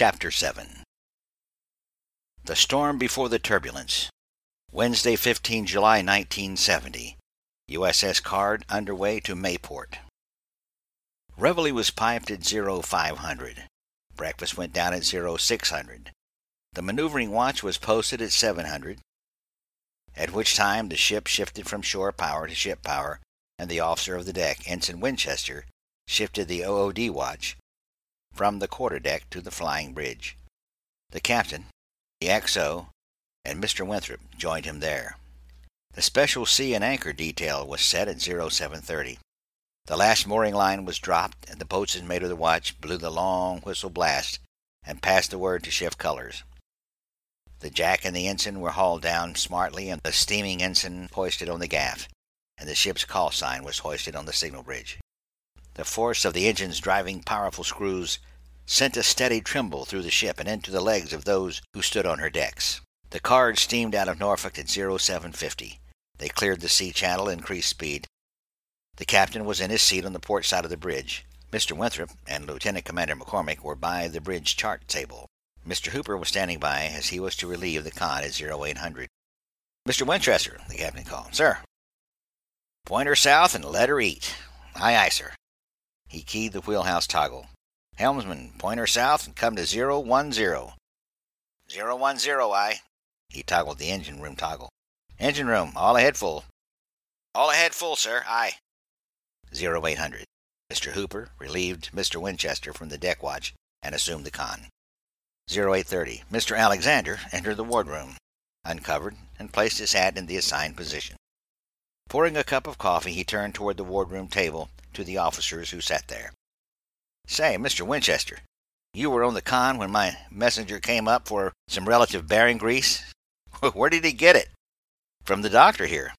Chapter 7 The Storm Before the Turbulence. Wednesday, 15 July 1970. USS Card underway to Mayport. Reveille was piped at 0500. Breakfast went down at 0600. The maneuvering watch was posted at 700, at which time the ship shifted from shore power to ship power, and the officer of the deck, Ensign Winchester, shifted the OOD watch from the quarterdeck to the flying bridge. The captain, the XO, and Mr. Winthrop joined him there. The special sea and anchor detail was set at 0730. The last mooring line was dropped, and the boatswain mate of the watch blew the long whistle blast and passed the word to shift colors. The jack and the ensign were hauled down smartly, and the steaming ensign hoisted on the gaff, and the ship's call sign was hoisted on the signal bridge. The force of the engine's driving powerful screws sent a steady tremble through the ship and into the legs of those who stood on her decks. The card steamed out of Norfolk at 0750. They cleared the sea channel increased speed. The captain was in his seat on the port side of the bridge. Mr. Winthrop and Lieutenant Commander McCormick were by the bridge chart table. Mr. Hooper was standing by as he was to relieve the con at 0800. Mr. Winchester, the captain called. Sir. Point her south and let her eat. Aye, aye, sir. He keyed the wheelhouse toggle. Helmsman, point her south and come to zero one zero. Zero one zero, aye. He toggled the engine room toggle. Engine room, all ahead full. All ahead full, sir, aye. Zero eight hundred. Mr. Hooper relieved Mr. Winchester from the deck watch and assumed the con. Zero eight thirty. Mr. Alexander entered the wardroom, uncovered, and placed his hat in the assigned position. Pouring a cup of coffee, he turned toward the wardroom table to the officers who sat there. Say, Mr. Winchester, you were on the con when my messenger came up for some relative bearing grease? Where did he get it? From the doctor here.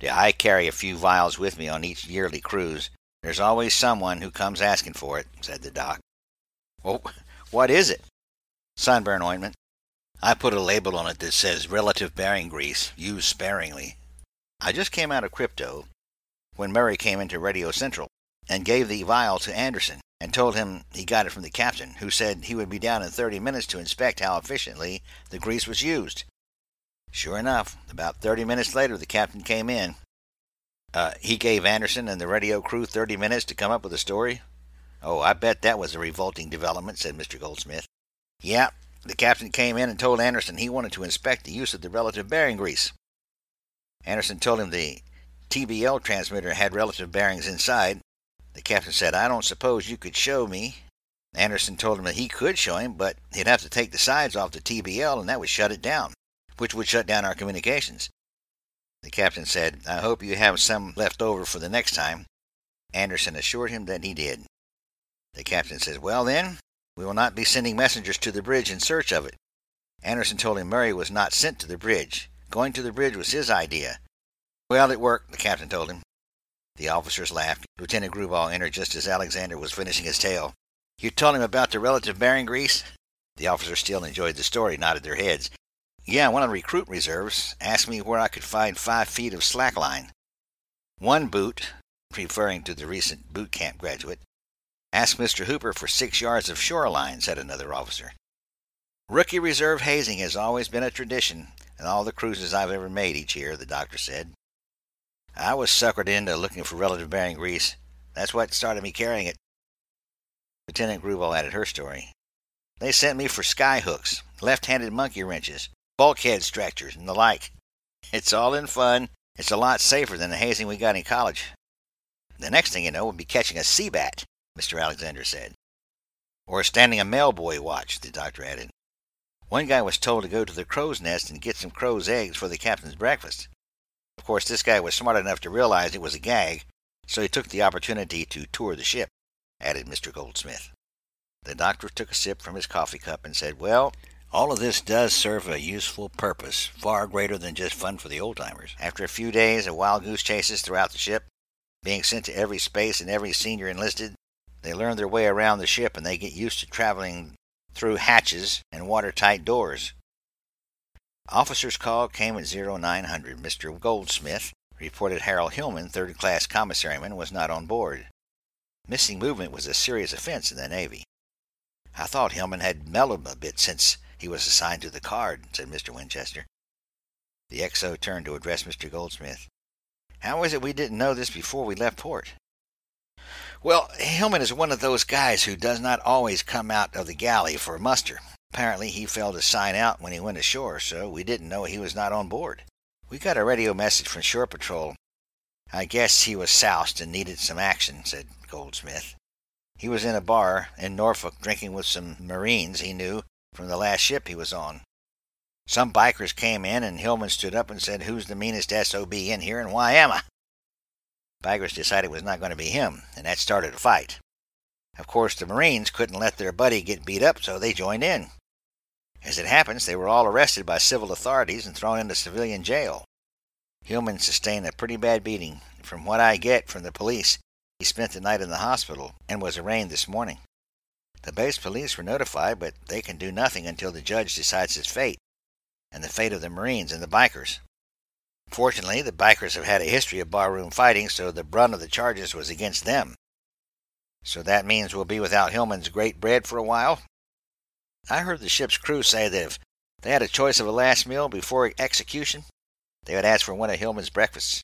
Yeah, I carry a few vials with me on each yearly cruise. There's always someone who comes asking for it, said the doc. Well, what is it? Sunburn ointment. I put a label on it that says relative bearing grease, used sparingly. I just came out of crypto when Murray came into Radio Central and gave the vial to Anderson and told him he got it from the captain, who said he would be down in 30 minutes to inspect how efficiently the grease was used. Sure enough, about 30 minutes later, the captain came in. Uh, he gave Anderson and the radio crew 30 minutes to come up with a story. Oh, I bet that was a revolting development, said Mr. Goldsmith. Yeah, the captain came in and told Anderson he wanted to inspect the use of the relative bearing grease. Anderson told him the TBL transmitter had relative bearings inside. The captain said, I don't suppose you could show me. Anderson told him that he could show him, but he'd have to take the sides off the TBL and that would shut it down, which would shut down our communications. The captain said, I hope you have some left over for the next time. Anderson assured him that he did. The captain says, Well, then, we will not be sending messengers to the bridge in search of it. Anderson told him Murray was not sent to the bridge. Going to the bridge was his idea. Well, it worked, the captain told him. The officers laughed. Lieutenant Gruball entered just as Alexander was finishing his tale. You told him about the relative bearing grease? The officers still enjoyed the story, nodded their heads. Yeah, one of the recruit reserves asked me where I could find five feet of slack line. One boot, referring to the recent boot camp graduate, asked Mr. Hooper for six yards of shoreline, said another officer. Rookie reserve hazing has always been a tradition in all the cruises I've ever made each year, the doctor said. I was suckered into looking for relative bearing grease. That's what started me carrying it. Lieutenant Gruball added her story. They sent me for sky hooks, left-handed monkey wrenches, bulkhead stretchers, and the like. It's all in fun. It's a lot safer than the hazing we got in college. The next thing you know, we'll be catching a sea bat, Mr. Alexander said. Or standing a mail buoy watch, the doctor added. One guy was told to go to the crow's nest and get some crow's eggs for the captain's breakfast. Of course, this guy was smart enough to realize it was a gag, so he took the opportunity to tour the ship, added Mr. Goldsmith. The doctor took a sip from his coffee cup and said, Well, all of this does serve a useful purpose, far greater than just fun for the old timers. After a few days of wild goose chases throughout the ship, being sent to every space and every senior enlisted, they learn their way around the ship and they get used to traveling through hatches and watertight doors. Officer's call came at 0900. Mr. Goldsmith reported Harold Hillman, third class commissaryman, was not on board. Missing movement was a serious offense in the Navy. I thought Hillman had mellowed a bit since he was assigned to the card, said Mr. Winchester. The XO turned to address Mr. Goldsmith. How is it we didn't know this before we left port? Well, Hillman is one of those guys who does not always come out of the galley for muster. Apparently, he failed to sign out when he went ashore, so we didn't know he was not on board. We got a radio message from Shore Patrol. I guess he was soused and needed some action, said Goldsmith. He was in a bar in Norfolk drinking with some Marines he knew from the last ship he was on. Some bikers came in, and Hillman stood up and said, Who's the meanest SOB in here, and why am I? Bikers decided it was not going to be him, and that started a fight. Of course, the Marines couldn't let their buddy get beat up, so they joined in. As it happens, they were all arrested by civil authorities and thrown into civilian jail. Hillman sustained a pretty bad beating. From what I get from the police, he spent the night in the hospital and was arraigned this morning. The base police were notified, but they can do nothing until the judge decides his fate and the fate of the Marines and the bikers. Fortunately, the bikers have had a history of barroom fighting, so the brunt of the charges was against them. So that means we'll be without Hillman's great bread for a while? I heard the ship's crew say that if they had a choice of a last meal before execution, they would ask for one of Hillman's breakfasts.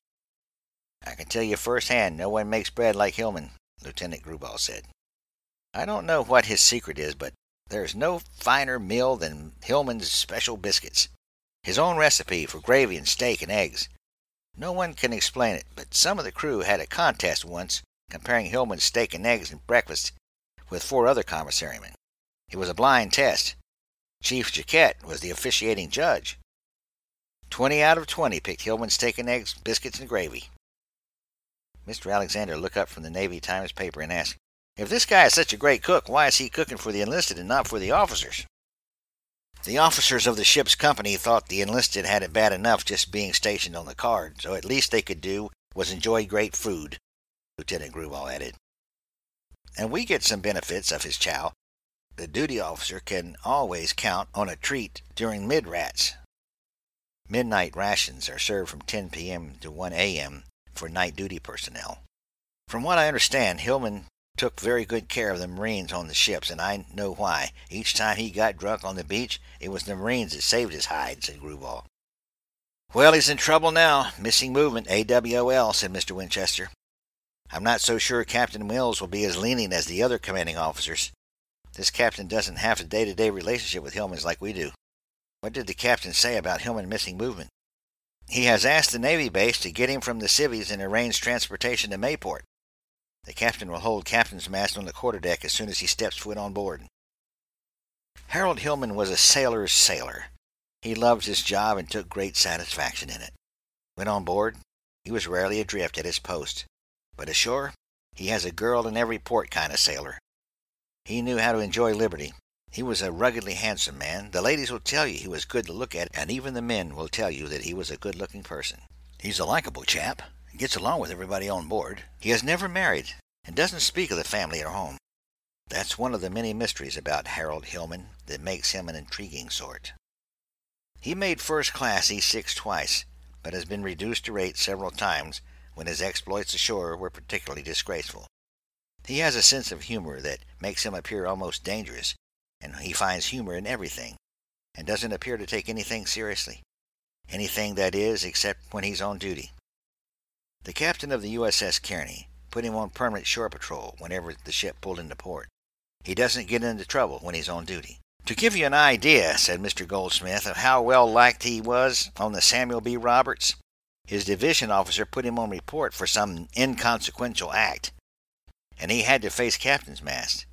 I can tell you firsthand, no one makes bread like Hillman, Lieutenant Gruball said. I don't know what his secret is, but there's no finer meal than Hillman's special biscuits. His own recipe for gravy and steak and eggs. No one can explain it, but some of the crew had a contest once comparing Hillman's steak and eggs and breakfast with four other commissarymen. It was a blind test. Chief Jaquette was the officiating judge. Twenty out of twenty picked Hillman's steak and eggs, biscuits, and gravy. Mr. Alexander looked up from the Navy Times paper and asked, If this guy is such a great cook, why is he cooking for the enlisted and not for the officers? The officers of the ship's company thought the enlisted had it bad enough just being stationed on the card, so at least they could do was enjoy great food, Lieutenant Gruball added. And we get some benefits of his chow. The duty officer can always count on a treat during mid-rats. Midnight rations are served from 10 p.m. to 1 a.m. for night duty personnel. From what I understand, Hillman took very good care of the Marines on the ships, and I know why. Each time he got drunk on the beach, it was the Marines that saved his hide, said Gruball. Well, he's in trouble now. Missing movement, AWOL, said Mr. Winchester. I'm not so sure Captain Mills will be as lenient as the other commanding officers. This captain doesn't have a day to day relationship with Hillman's like we do. What did the captain say about Hillman missing movement? He has asked the Navy base to get him from the civvies and arrange transportation to Mayport. The captain will hold captain's mast on the quarterdeck as soon as he steps foot on board. Harold Hillman was a sailor's sailor. He loved his job and took great satisfaction in it. When on board, he was rarely adrift at his post, but ashore, he has a girl in every port kind of sailor. He knew how to enjoy liberty. He was a ruggedly handsome man. The ladies will tell you he was good to look at, and even the men will tell you that he was a good looking person. He's a likable chap, gets along with everybody on board. He has never married, and doesn't speak of the family at home. That's one of the many mysteries about Harold Hillman that makes him an intriguing sort. He made first class E6 twice, but has been reduced to rate several times when his exploits ashore were particularly disgraceful. He has a sense of humor that makes him appear almost dangerous, and he finds humor in everything, and doesn't appear to take anything seriously. Anything, that is, except when he's on duty. The captain of the USS Kearney put him on permanent shore patrol whenever the ship pulled into port. He doesn't get into trouble when he's on duty. To give you an idea, said Mr. Goldsmith, of how well liked he was on the Samuel B. Roberts, his division officer put him on report for some inconsequential act and he had to face captain's mast.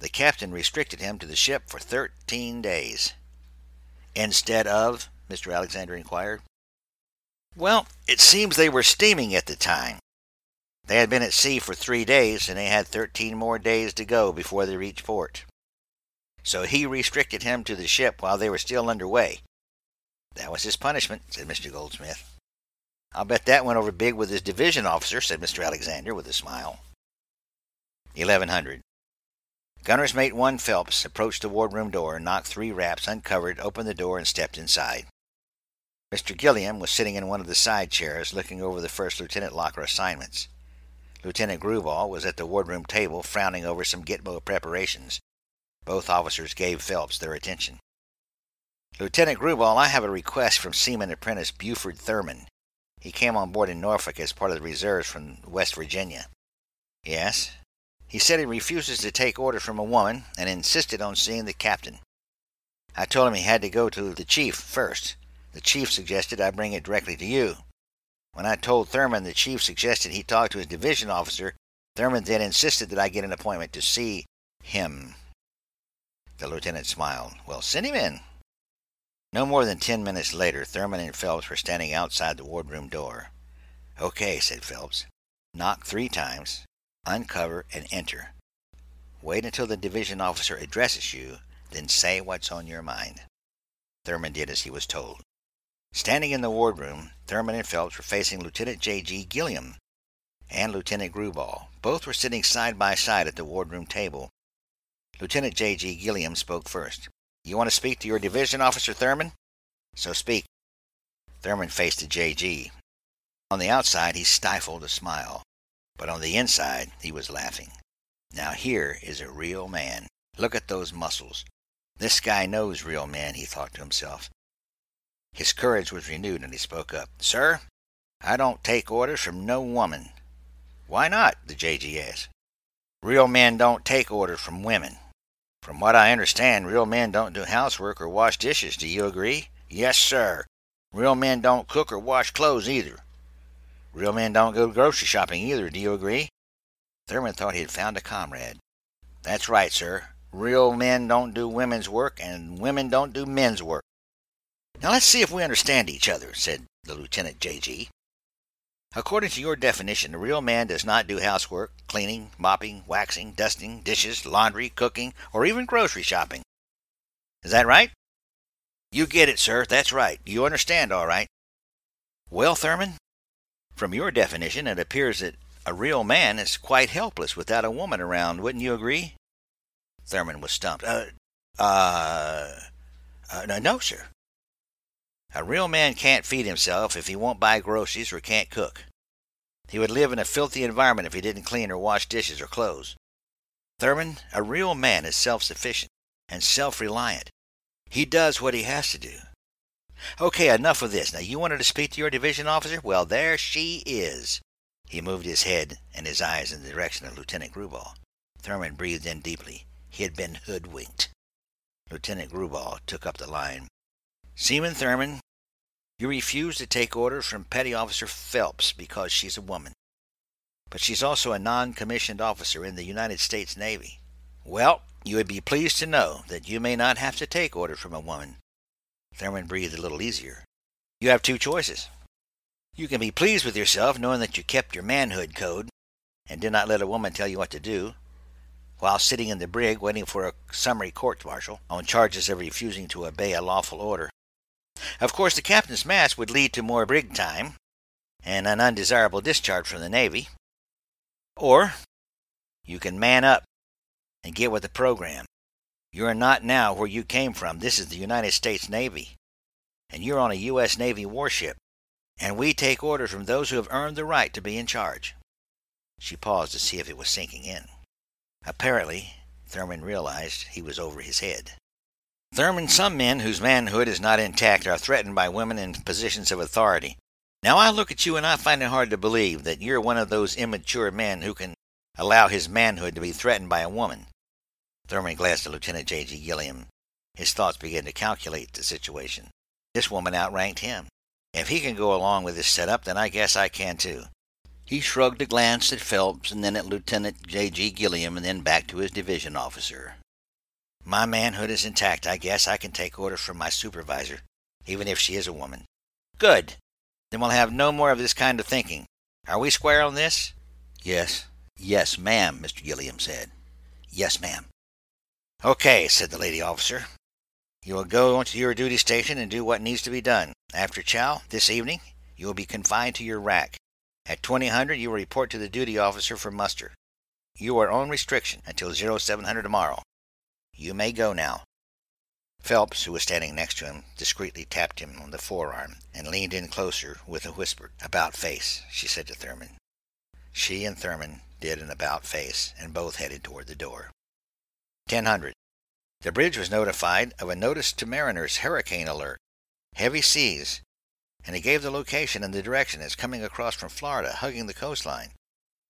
The captain restricted him to the ship for 13 days. Instead of? Mr. Alexander inquired. Well, it seems they were steaming at the time. They had been at sea for three days, and they had 13 more days to go before they reached port. So he restricted him to the ship while they were still underway. That was his punishment, said Mr. Goldsmith. I'll bet that went over big with his division officer, said Mr. Alexander with a smile. 1100. Gunner's Mate 1 Phelps approached the wardroom door, knocked three raps, uncovered, opened the door, and stepped inside. Mr. Gilliam was sitting in one of the side chairs, looking over the first lieutenant locker assignments. Lieutenant Gruball was at the wardroom table, frowning over some Gitmo preparations. Both officers gave Phelps their attention. Lieutenant Gruball, I have a request from Seaman Apprentice Buford Thurman. He came on board in Norfolk as part of the reserves from West Virginia. Yes? He said he refuses to take orders from a woman and insisted on seeing the captain. I told him he had to go to the chief first. The chief suggested I bring it directly to you. When I told Thurman the chief suggested he talk to his division officer, Thurman then insisted that I get an appointment to see him. The lieutenant smiled. Well, send him in. No more than ten minutes later, Thurman and Phelps were standing outside the wardroom door. Okay, said Phelps. Knock three times, uncover, and enter. Wait until the division officer addresses you, then say what's on your mind. Thurman did as he was told. Standing in the wardroom, Thurman and Phelps were facing Lieutenant J.G. Gilliam and Lieutenant Gruball. Both were sitting side by side at the wardroom table. Lieutenant J.G. Gilliam spoke first. You want to speak to your division officer, Thurman? So speak. Thurman faced the J.G. On the outside, he stifled a smile, but on the inside, he was laughing. Now here is a real man. Look at those muscles. This guy knows real men, he thought to himself. His courage was renewed, and he spoke up. Sir, I don't take orders from no woman. Why not? the J.G. asked. Real men don't take orders from women. From what I understand, real men don't do housework or wash dishes. Do you agree? Yes, sir. Real men don't cook or wash clothes either. Real men don't go grocery shopping either. Do you agree? Thurman thought he had found a comrade. That's right, sir. Real men don't do women's work, and women don't do men's work. Now let's see if we understand each other, said the Lieutenant J.G. According to your definition, a real man does not do housework, cleaning, mopping, waxing, dusting, dishes, laundry, cooking, or even grocery shopping. Is that right? You get it, sir. That's right. You understand, all right. Well, Thurman, from your definition, it appears that a real man is quite helpless without a woman around. Wouldn't you agree? Thurman was stumped. Uh, uh, uh no, sir. A real man can't feed himself if he won't buy groceries or can't cook. He would live in a filthy environment if he didn't clean or wash dishes or clothes. Thurman, a real man is self sufficient and self reliant. He does what he has to do. Okay, enough of this. Now, you wanted to speak to your division officer? Well, there she is. He moved his head and his eyes in the direction of Lieutenant Gruball. Thurman breathed in deeply. He had been hoodwinked. Lieutenant Gruball took up the line. Seaman Thurman, you refuse to take orders from Petty Officer Phelps because she's a woman. But she's also a non commissioned officer in the United States Navy. Well, you would be pleased to know that you may not have to take orders from a woman. Thurman breathed a little easier. You have two choices. You can be pleased with yourself knowing that you kept your manhood code and did not let a woman tell you what to do, while sitting in the brig waiting for a summary court martial on charges of refusing to obey a lawful order. Of course, the captain's mast would lead to more brig time and an undesirable discharge from the Navy. Or you can man up and get with the program. You are not now where you came from. This is the United States Navy. And you're on a U.S. Navy warship. And we take orders from those who have earned the right to be in charge. She paused to see if it was sinking in. Apparently, Thurman realized he was over his head. Thurman, some men whose manhood is not intact are threatened by women in positions of authority. Now I look at you and I find it hard to believe that you're one of those immature men who can allow his manhood to be threatened by a woman. Thurman glanced at Lieutenant J.G. Gilliam. His thoughts began to calculate the situation. This woman outranked him. If he can go along with this setup, then I guess I can too. He shrugged a glance at Phelps and then at Lieutenant J.G. Gilliam and then back to his division officer. My manhood is intact. I guess I can take orders from my supervisor, even if she is a woman. Good. Then we'll have no more of this kind of thinking. Are we square on this? Yes. Yes, ma'am, Mr. Gilliam said. Yes, ma'am. Okay, said the lady officer. You will go to your duty station and do what needs to be done. After chow, this evening, you will be confined to your rack. At 2000, you will report to the duty officer for muster. You are on restriction until 0700 tomorrow. You may go now. Phelps, who was standing next to him, discreetly tapped him on the forearm and leaned in closer with a whispered about face, she said to Thurman. She and Thurman did an about face, and both headed toward the door. Ten hundred. The bridge was notified of a notice to mariners hurricane alert, heavy seas, and it gave the location and the direction as coming across from Florida, hugging the coastline.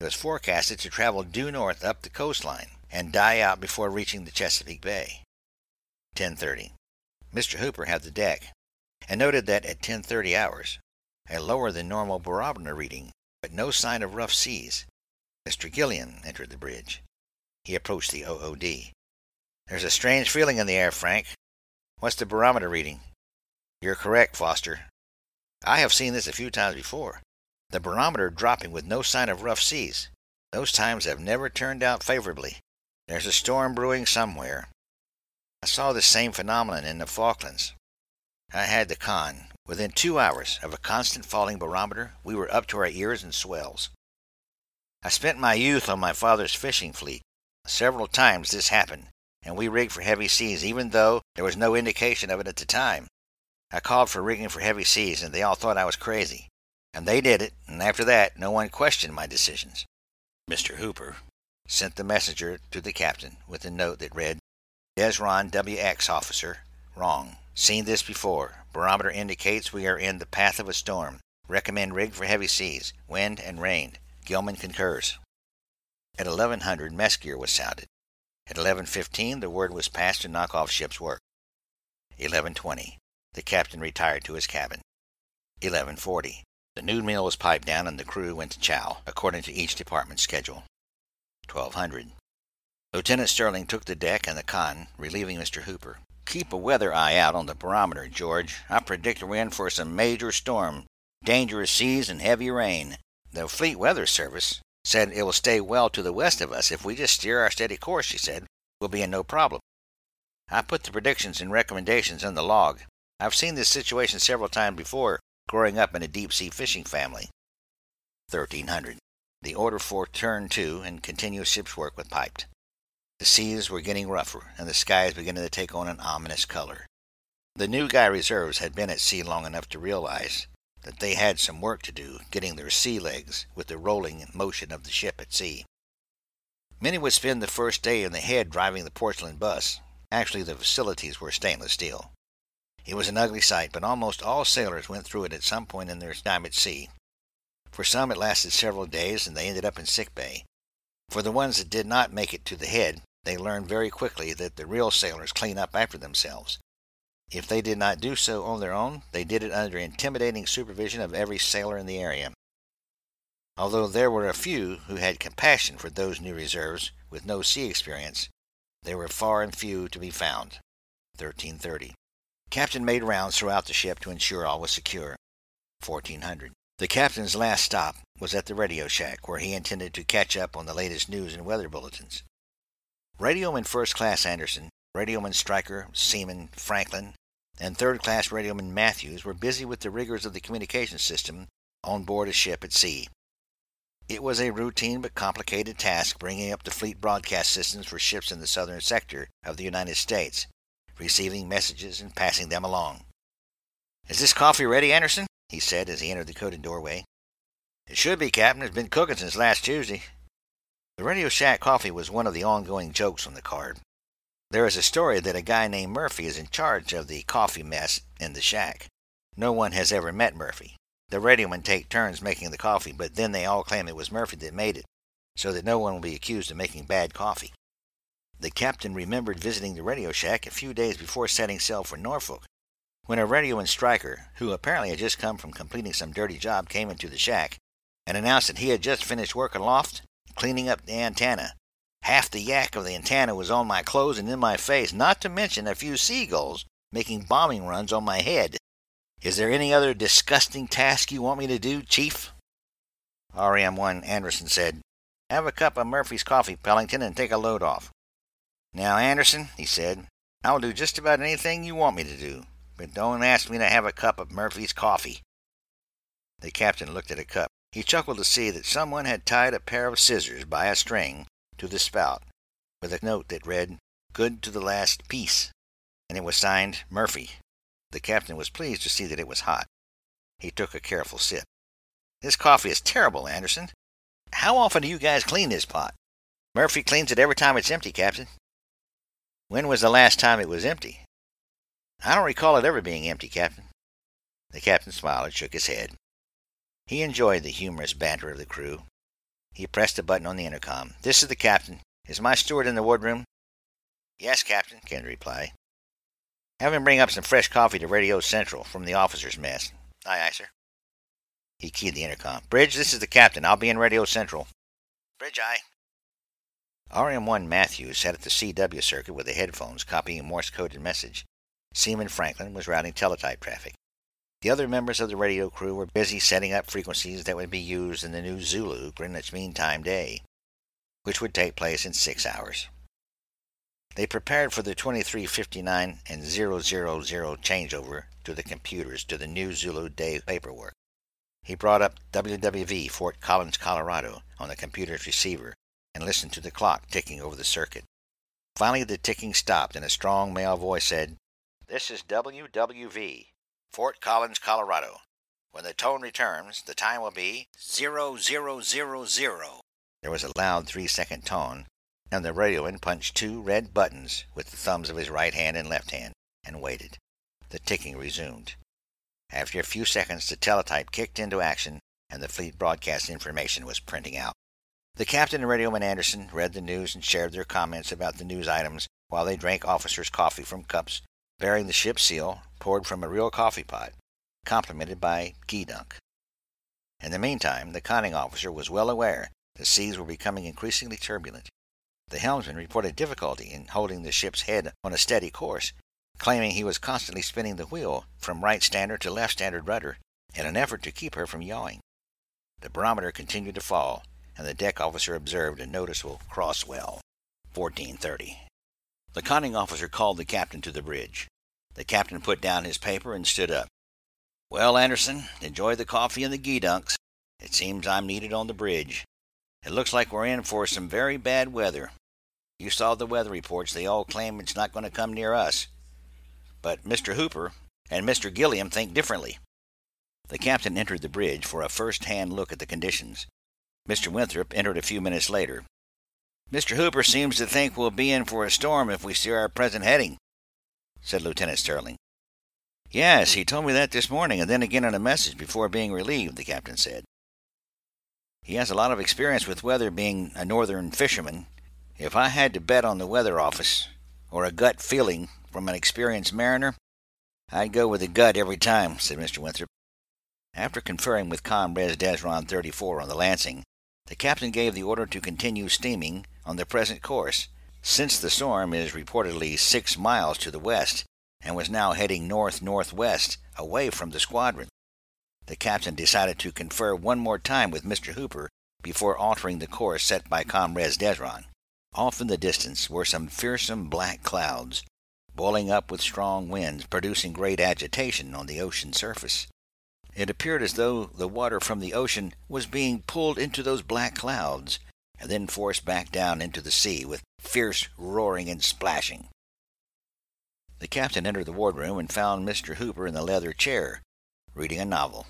It was forecasted to travel due north up the coastline and die out before reaching the Chesapeake Bay. 10:30. Mr. Hooper had the deck and noted that at 10:30 hours, a lower than normal barometer reading, but no sign of rough seas. Mr. Gilliam entered the bridge. He approached the OOD. There's a strange feeling in the air, Frank. What's the barometer reading? You're correct, Foster. I have seen this a few times before. The barometer dropping with no sign of rough seas. Those times have never turned out favorably. There's a storm brewing somewhere. I saw the same phenomenon in the Falklands. I had the con. Within two hours of a constant falling barometer, we were up to our ears in swells. I spent my youth on my father's fishing fleet. Several times this happened, and we rigged for heavy seas, even though there was no indication of it at the time. I called for rigging for heavy seas, and they all thought I was crazy. And they did it, and after that, no one questioned my decisions. Mr. Hooper sent the messenger to the captain with a note that read, Desron WX officer, wrong. Seen this before. Barometer indicates we are in the path of a storm. Recommend rig for heavy seas, wind, and rain. Gilman concurs. At 1100, mess gear was sounded. At 11.15, the word was passed to knock off ship's work. 11.20, the captain retired to his cabin. 11.40, the noon meal was piped down and the crew went to chow, according to each department's schedule. 1200, Lieutenant Sterling took the deck and the con, relieving Mr. Hooper. Keep a weather eye out on the barometer, George. I predict we're in for some major storm, dangerous seas, and heavy rain. The Fleet Weather Service Said it will stay well to the west of us if we just steer our steady course, she said. We'll be in no problem. I put the predictions and recommendations in the log. I've seen this situation several times before, growing up in a deep sea fishing family. 1300. The order for turn to and continuous ship's work was piped. The seas were getting rougher, and the skies beginning to take on an ominous color. The new guy reserves had been at sea long enough to realize that they had some work to do getting their sea legs with the rolling motion of the ship at sea. Many would spend the first day in the head driving the porcelain bus. Actually, the facilities were stainless steel. It was an ugly sight, but almost all sailors went through it at some point in their time at sea. For some, it lasted several days, and they ended up in sick bay. For the ones that did not make it to the head, they learned very quickly that the real sailors clean up after themselves, if they did not do so on their own, they did it under intimidating supervision of every sailor in the area. Although there were a few who had compassion for those new reserves with no sea experience, they were far and few to be found. 1330. Captain made rounds throughout the ship to ensure all was secure. 1400. The captain's last stop was at the radio shack, where he intended to catch up on the latest news and weather bulletins. Radioman First Class Anderson, Radioman Stryker, Seaman Franklin, and third class radioman Matthews were busy with the rigors of the communication system on board a ship at sea. It was a routine but complicated task bringing up the fleet broadcast systems for ships in the southern sector of the United States, receiving messages and passing them along. Is this coffee ready, Anderson? he said as he entered the coated doorway. It should be, Captain. It's been cooking since last Tuesday. The Radio Shack coffee was one of the ongoing jokes on the card. There is a story that a guy named Murphy is in charge of the coffee mess in the shack. No one has ever met Murphy. The radiomen take turns making the coffee, but then they all claim it was Murphy that made it, so that no one will be accused of making bad coffee. The captain remembered visiting the radio shack a few days before setting sail for Norfolk, when a radioman striker, who apparently had just come from completing some dirty job, came into the shack and announced that he had just finished work aloft, cleaning up the antenna, Half the yak of the antenna was on my clothes and in my face, not to mention a few seagulls making bombing runs on my head. Is there any other disgusting task you want me to do, Chief? RM1 Anderson said, Have a cup of Murphy's coffee, Pellington, and take a load off. Now, Anderson, he said, I'll do just about anything you want me to do, but don't ask me to have a cup of Murphy's coffee. The captain looked at a cup. He chuckled to see that someone had tied a pair of scissors by a string to the spout with a note that read, Good to the last piece, and it was signed Murphy. The captain was pleased to see that it was hot. He took a careful sip. This coffee is terrible, Anderson. How often do you guys clean this pot? Murphy cleans it every time it's empty, Captain. When was the last time it was empty? I don't recall it ever being empty, Captain. The captain smiled and shook his head. He enjoyed the humorous banter of the crew. He pressed a button on the intercom. This is the captain. Is my steward in the wardroom? Yes, Captain, came the reply. Have him bring up some fresh coffee to Radio Central from the officers' mess. Aye, aye, sir. He keyed the intercom. Bridge, this is the captain. I'll be in Radio Central. Bridge, aye. RM1 Matthews sat at the CW circuit with the headphones copying a Morse coded message. Seaman Franklin was routing teletype traffic. The other members of the radio crew were busy setting up frequencies that would be used in the new Zulu Greenwich Mean Time Day, which would take place in six hours. They prepared for the 2359 and 000 changeover to the computers to the new Zulu Day paperwork. He brought up WWV Fort Collins, Colorado on the computer's receiver and listened to the clock ticking over the circuit. Finally, the ticking stopped and a strong male voice said, This is WWV Fort Collins, Colorado. When the tone returns, the time will be zero zero zero zero. There was a loud three second tone, and the radioman punched two red buttons with the thumbs of his right hand and left hand, and waited. The ticking resumed. After a few seconds, the teletype kicked into action, and the fleet broadcast information was printing out. The captain and radioman Anderson read the news and shared their comments about the news items while they drank officers' coffee from cups bearing the ship's seal poured from a real coffee pot, complemented by gee dunk. In the meantime, the conning officer was well aware the seas were becoming increasingly turbulent. The helmsman reported difficulty in holding the ship's head on a steady course, claiming he was constantly spinning the wheel from right standard to left standard rudder in an effort to keep her from yawing. The barometer continued to fall, and the deck officer observed a noticeable crosswell. 1430. The conning officer called the captain to the bridge. The captain put down his paper and stood up. Well, Anderson, enjoy the coffee and the geedunks. It seems I'm needed on the bridge. It looks like we're in for some very bad weather. You saw the weather reports. They all claim it's not going to come near us. But Mr. Hooper and Mr. Gilliam think differently. The captain entered the bridge for a first hand look at the conditions. Mr. Winthrop entered a few minutes later. Mr. Hooper seems to think we'll be in for a storm if we steer our present heading, said Lieutenant Sterling. Yes, he told me that this morning, and then again in a message before being relieved, the captain said. He has a lot of experience with weather being a northern fisherman. If I had to bet on the weather office, or a gut feeling from an experienced mariner, I'd go with the gut every time, said Mr. Winthrop. After conferring with Comrades Desron 34 on the Lansing, the captain gave the order to continue steaming on the present course, since the storm is reportedly six miles to the west and was now heading north northwest away from the squadron. The captain decided to confer one more time with Mr. Hooper before altering the course set by Comrades Desron. Off in the distance were some fearsome black clouds, boiling up with strong winds, producing great agitation on the ocean surface. It appeared as though the water from the ocean was being pulled into those black clouds and then forced back down into the sea with fierce roaring and splashing. The captain entered the wardroom and found Mr. Hooper in the leather chair, reading a novel.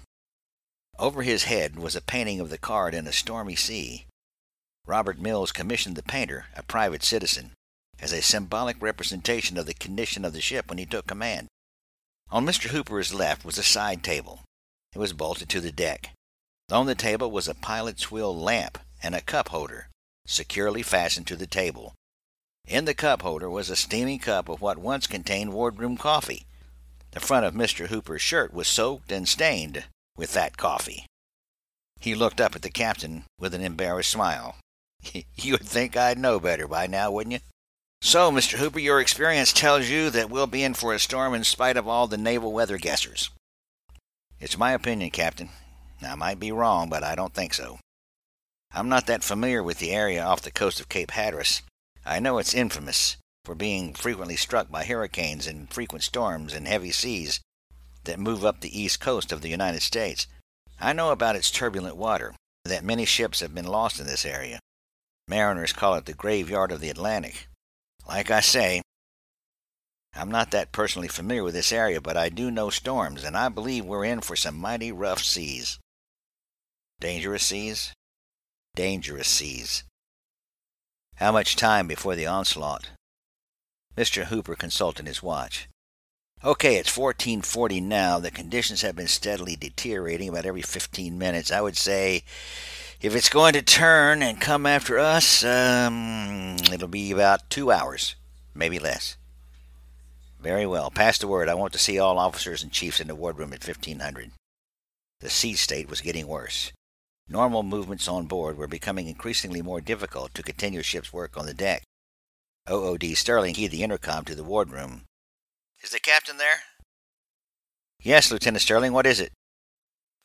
Over his head was a painting of the card in a stormy sea. Robert Mills commissioned the painter, a private citizen, as a symbolic representation of the condition of the ship when he took command. On Mr. Hooper's left was a side table, it was bolted to the deck. On the table was a pilot's wheel lamp and a cup holder, securely fastened to the table. In the cup holder was a steaming cup of what once contained wardroom coffee. The front of Mr. Hooper's shirt was soaked and stained with that coffee. He looked up at the captain with an embarrassed smile. you would think I'd know better by now, wouldn't you? So, Mr. Hooper, your experience tells you that we'll be in for a storm in spite of all the naval weather guessers. It's my opinion, Captain. I might be wrong, but I don't think so. I'm not that familiar with the area off the coast of Cape Hatteras. I know it's infamous for being frequently struck by hurricanes and frequent storms and heavy seas that move up the east coast of the United States. I know about its turbulent water, that many ships have been lost in this area. Mariners call it the graveyard of the Atlantic. Like I say, I'm not that personally familiar with this area, but I do know storms, and I believe we're in for some mighty rough seas. Dangerous seas? Dangerous seas. How much time before the onslaught? Mr. Hooper consulted his watch. Okay, it's 1440 now. The conditions have been steadily deteriorating about every 15 minutes. I would say if it's going to turn and come after us, um, it'll be about two hours, maybe less. Very well. Pass the word. I want to see all officers and chiefs in the wardroom at 1500. The sea state was getting worse. Normal movements on board were becoming increasingly more difficult to continue ship's work on the deck. OOD Sterling keyed the intercom to the wardroom. Is the captain there? Yes, Lieutenant Sterling. What is it?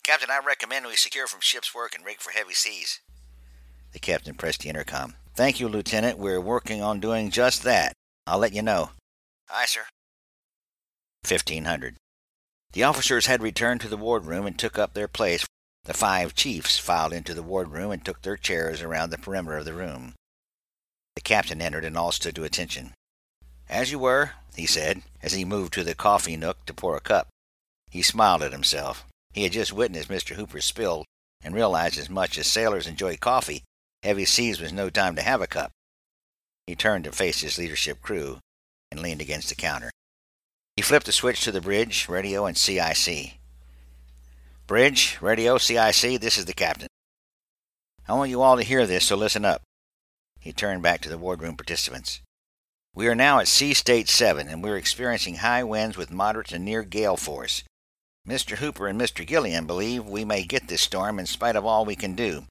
Captain, I recommend we secure from ship's work and rig for heavy seas. The captain pressed the intercom. Thank you, Lieutenant. We're working on doing just that. I'll let you know. Aye, sir. 1500. The officers had returned to the wardroom and took up their place. The five chiefs filed into the wardroom and took their chairs around the perimeter of the room. The captain entered and all stood to attention. As you were, he said, as he moved to the coffee nook to pour a cup. He smiled at himself. He had just witnessed Mr. Hooper's spill and realized as much as sailors enjoy coffee, heavy seas was no time to have a cup. He turned to face his leadership crew and leaned against the counter. He flipped the switch to the bridge, radio, and CIC. Bridge, radio, CIC, this is the captain. I want you all to hear this, so listen up. He turned back to the wardroom participants. We are now at Sea State 7, and we're experiencing high winds with moderate to near gale force. Mr. Hooper and Mr. Gilliam believe we may get this storm in spite of all we can do.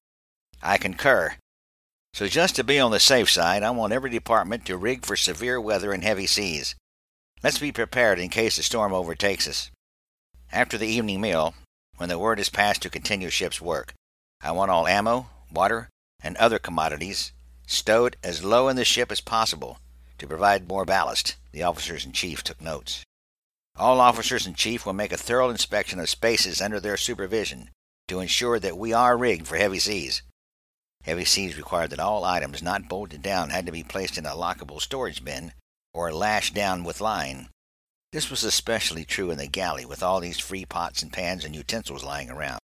I concur. So, just to be on the safe side, I want every department to rig for severe weather and heavy seas. Let's be prepared in case the storm overtakes us. After the evening meal, when the word is passed to continue ship's work, I want all ammo, water, and other commodities stowed as low in the ship as possible to provide more ballast. The officers in chief took notes. All officers in chief will make a thorough inspection of spaces under their supervision to ensure that we are rigged for heavy seas. Heavy seas required that all items not bolted down had to be placed in a lockable storage bin or lashed down with line. This was especially true in the galley with all these free pots and pans and utensils lying around.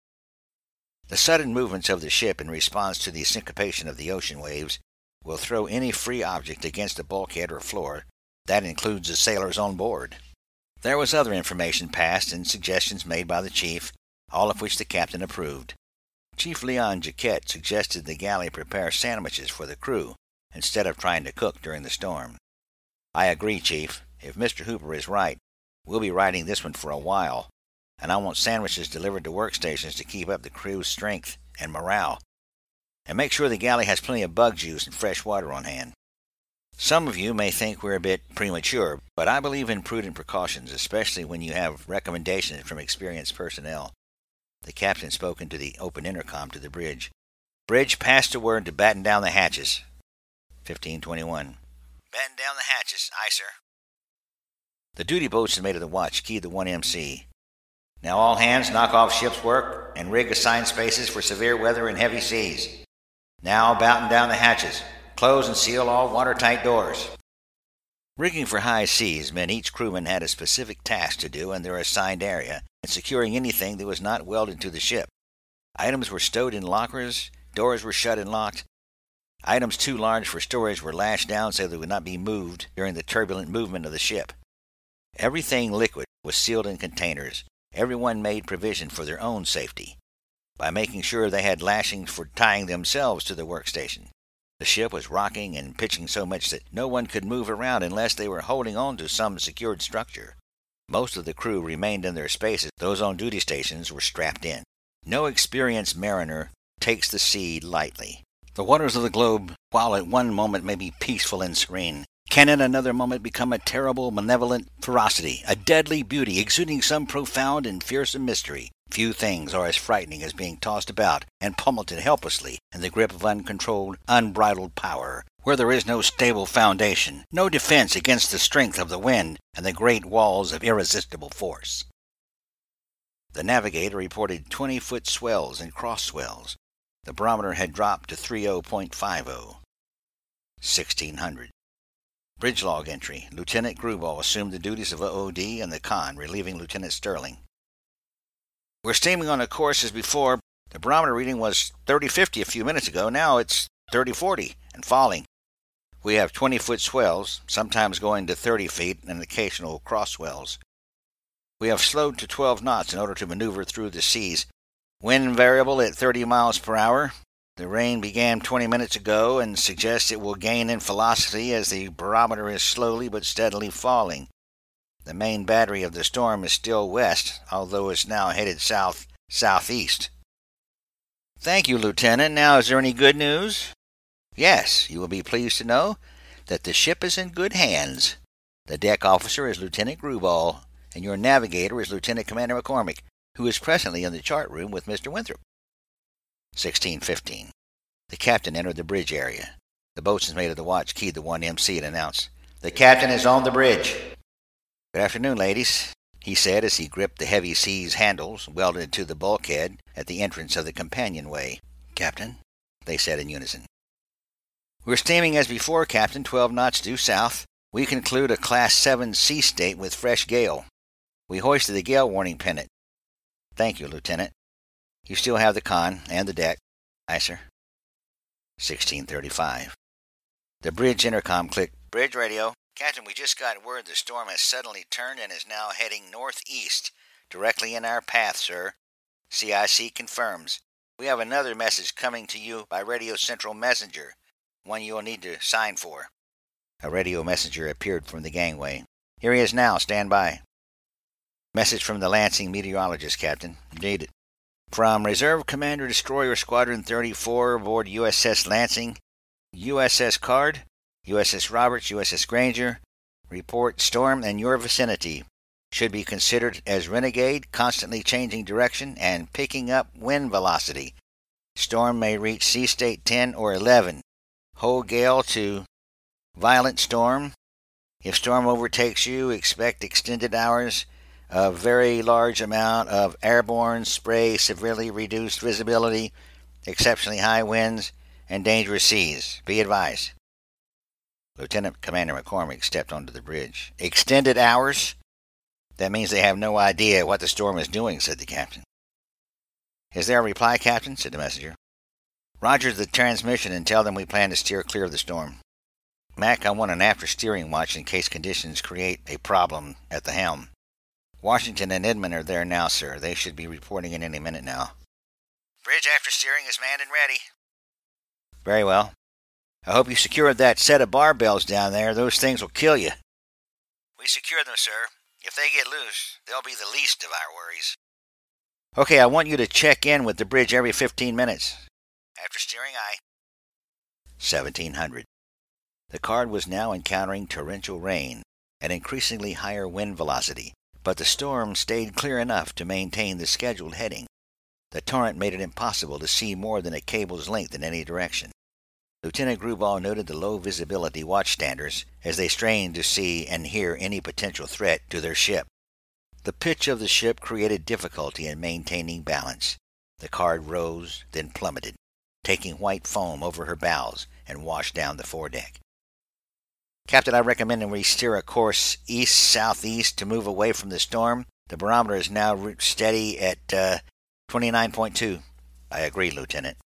The sudden movements of the ship in response to the syncopation of the ocean waves will throw any free object against a bulkhead or floor. That includes the sailors on board. There was other information passed and suggestions made by the chief, all of which the captain approved. Chief Leon Jaquette suggested the galley prepare sandwiches for the crew instead of trying to cook during the storm. I agree, Chief. If Mr. Hooper is right, we'll be riding this one for a while, and I want sandwiches delivered to workstations to keep up the crew's strength and morale. And make sure the galley has plenty of bug juice and fresh water on hand. Some of you may think we're a bit premature, but I believe in prudent precautions, especially when you have recommendations from experienced personnel. The captain spoke into the open intercom to the bridge. Bridge, pass the word to batten down the hatches. 1521. Batten down the hatches. Aye, sir. The duty boatswain mate of the watch keyed the 1MC. Now all hands knock off ship's work and rig assigned spaces for severe weather and heavy seas. Now batten down the hatches. Close and seal all watertight doors. Rigging for high seas meant each crewman had a specific task to do in their assigned area and securing anything that was not welded to the ship. Items were stowed in lockers, doors were shut and locked. Items too large for storage were lashed down so they would not be moved during the turbulent movement of the ship. Everything liquid was sealed in containers. Everyone made provision for their own safety by making sure they had lashings for tying themselves to the workstation. The ship was rocking and pitching so much that no one could move around unless they were holding on to some secured structure. Most of the crew remained in their spaces. Those on duty stations were strapped in. No experienced mariner takes the sea lightly. The waters of the globe, while at one moment may be peaceful and serene, can in another moment become a terrible, malevolent ferocity, a deadly beauty exuding some profound and fearsome mystery. Few things are as frightening as being tossed about and pummeled helplessly in the grip of uncontrolled, unbridled power, where there is no stable foundation, no defense against the strength of the wind and the great walls of irresistible force. The navigator reported 20 foot swells and cross swells. The barometer had dropped to 30.50. 1600. Bridge log entry. Lieutenant Gruball assumed the duties of OOD and the con, relieving Lieutenant Sterling. We're steaming on a course as before. The barometer reading was 3050 a few minutes ago. Now it's 3040 and falling. We have 20 foot swells, sometimes going to 30 feet, and occasional cross swells. We have slowed to 12 knots in order to maneuver through the seas. Wind variable at 30 miles per hour. The rain began 20 minutes ago and suggests it will gain in velocity as the barometer is slowly but steadily falling. The main battery of the storm is still west, although it's now headed south southeast. Thank you, Lieutenant. Now, is there any good news? Yes, you will be pleased to know that the ship is in good hands. The deck officer is Lieutenant Gruball, and your navigator is Lieutenant Commander McCormick, who is presently in the chart room with Mr. Winthrop. 1615. The captain entered the bridge area. The boatswain's mate of the watch keyed the 1MC and announced, The captain is on the bridge. Good afternoon, ladies, he said as he gripped the heavy sea's handles welded to the bulkhead at the entrance of the companionway. Captain, they said in unison. We're steaming as before, Captain, 12 knots due south. We conclude a Class 7 sea state with fresh gale. We hoisted the gale warning pennant. Thank you, Lieutenant. You still have the con and the deck. Aye, sir. 1635. The bridge intercom clicked. Bridge radio. Captain, we just got word the storm has suddenly turned and is now heading northeast, directly in our path, sir. CIC confirms. We have another message coming to you by Radio Central Messenger, one you'll need to sign for. A radio messenger appeared from the gangway. Here he is now. Stand by. Message from the Lansing meteorologist, Captain. Dated. From Reserve Commander Destroyer Squadron 34 aboard USS Lansing, USS Card, USS Roberts, USS Granger. Report storm in your vicinity. Should be considered as renegade, constantly changing direction and picking up wind velocity. Storm may reach sea state 10 or 11. Whole gale to violent storm. If storm overtakes you, expect extended hours a very large amount of airborne spray, severely reduced visibility, exceptionally high winds, and dangerous seas. Be advised. Lieutenant Commander McCormick stepped onto the bridge. Extended hours? That means they have no idea what the storm is doing, said the captain. Is there a reply, Captain? said the messenger. Roger the transmission and tell them we plan to steer clear of the storm. Mac, I want an after steering watch in case conditions create a problem at the helm. Washington and Edmund are there now, sir. They should be reporting in any minute now. Bridge after steering is manned and ready. Very well. I hope you secured that set of barbells down there. Those things will kill you. We secured them, sir. If they get loose, they'll be the least of our worries. Okay, aye want you to check in with the bridge every 15 minutes. After steering, I. 1700. The card was now encountering torrential rain at increasingly higher wind velocity but the storm stayed clear enough to maintain the scheduled heading. The torrent made it impossible to see more than a cable's length in any direction. Lieutenant Gruball noted the low visibility watchstanders as they strained to see and hear any potential threat to their ship. The pitch of the ship created difficulty in maintaining balance. The card rose, then plummeted, taking white foam over her bows and washed down the foredeck. Captain, I recommend that we steer a course east southeast to move away from the storm. The barometer is now steady at uh, 29.2. I agree, Lieutenant.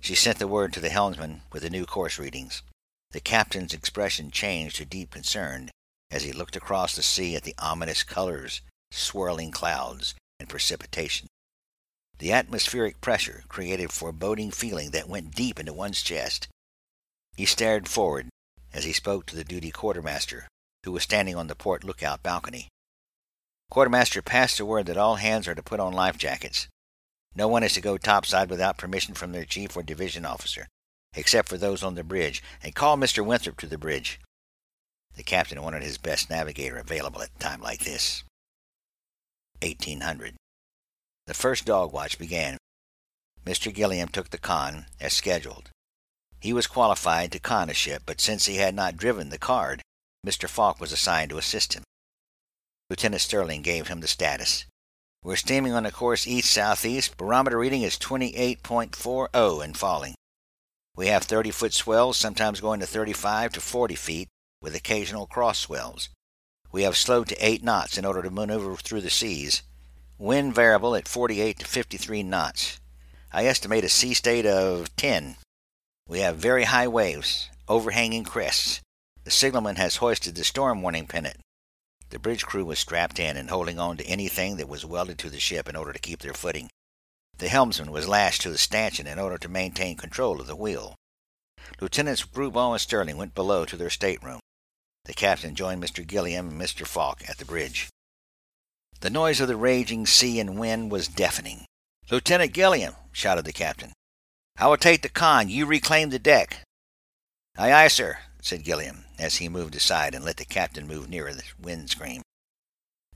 She sent the word to the helmsman with the new course readings. The captain's expression changed to deep concern as he looked across the sea at the ominous colors, swirling clouds, and precipitation. The atmospheric pressure created a foreboding feeling that went deep into one's chest. He stared forward as he spoke to the duty quartermaster, who was standing on the port lookout balcony. Quartermaster passed the word that all hands are to put on life jackets. No one is to go topside without permission from their chief or division officer, except for those on the bridge, and call Mr. Winthrop to the bridge. The captain wanted his best navigator available at a time like this. 1800. The first dog watch began. Mr. Gilliam took the con, as scheduled. He was qualified to con a ship, but since he had not driven the card, Mr. Falk was assigned to assist him. Lieutenant Sterling gave him the status. We're steaming on a course east-southeast. Barometer reading is 28.40 and falling. We have 30-foot swells, sometimes going to 35 to 40 feet, with occasional cross swells. We have slowed to 8 knots in order to maneuver through the seas. Wind variable at 48 to 53 knots. I estimate a sea state of 10 we have very high waves, overhanging crests. The signalman has hoisted the storm warning pennant. The bridge crew was strapped in and holding on to anything that was welded to the ship in order to keep their footing. The helmsman was lashed to the stanchion in order to maintain control of the wheel. Lieutenants Brewbaugh and Sterling went below to their stateroom. The captain joined Mr. Gilliam and Mr. Falk at the bridge. The noise of the raging sea and wind was deafening. Lieutenant Gilliam, shouted the captain, I will take the con. You reclaim the deck. Aye, aye, sir, said Gilliam, as he moved aside and let the captain move nearer the windscreen.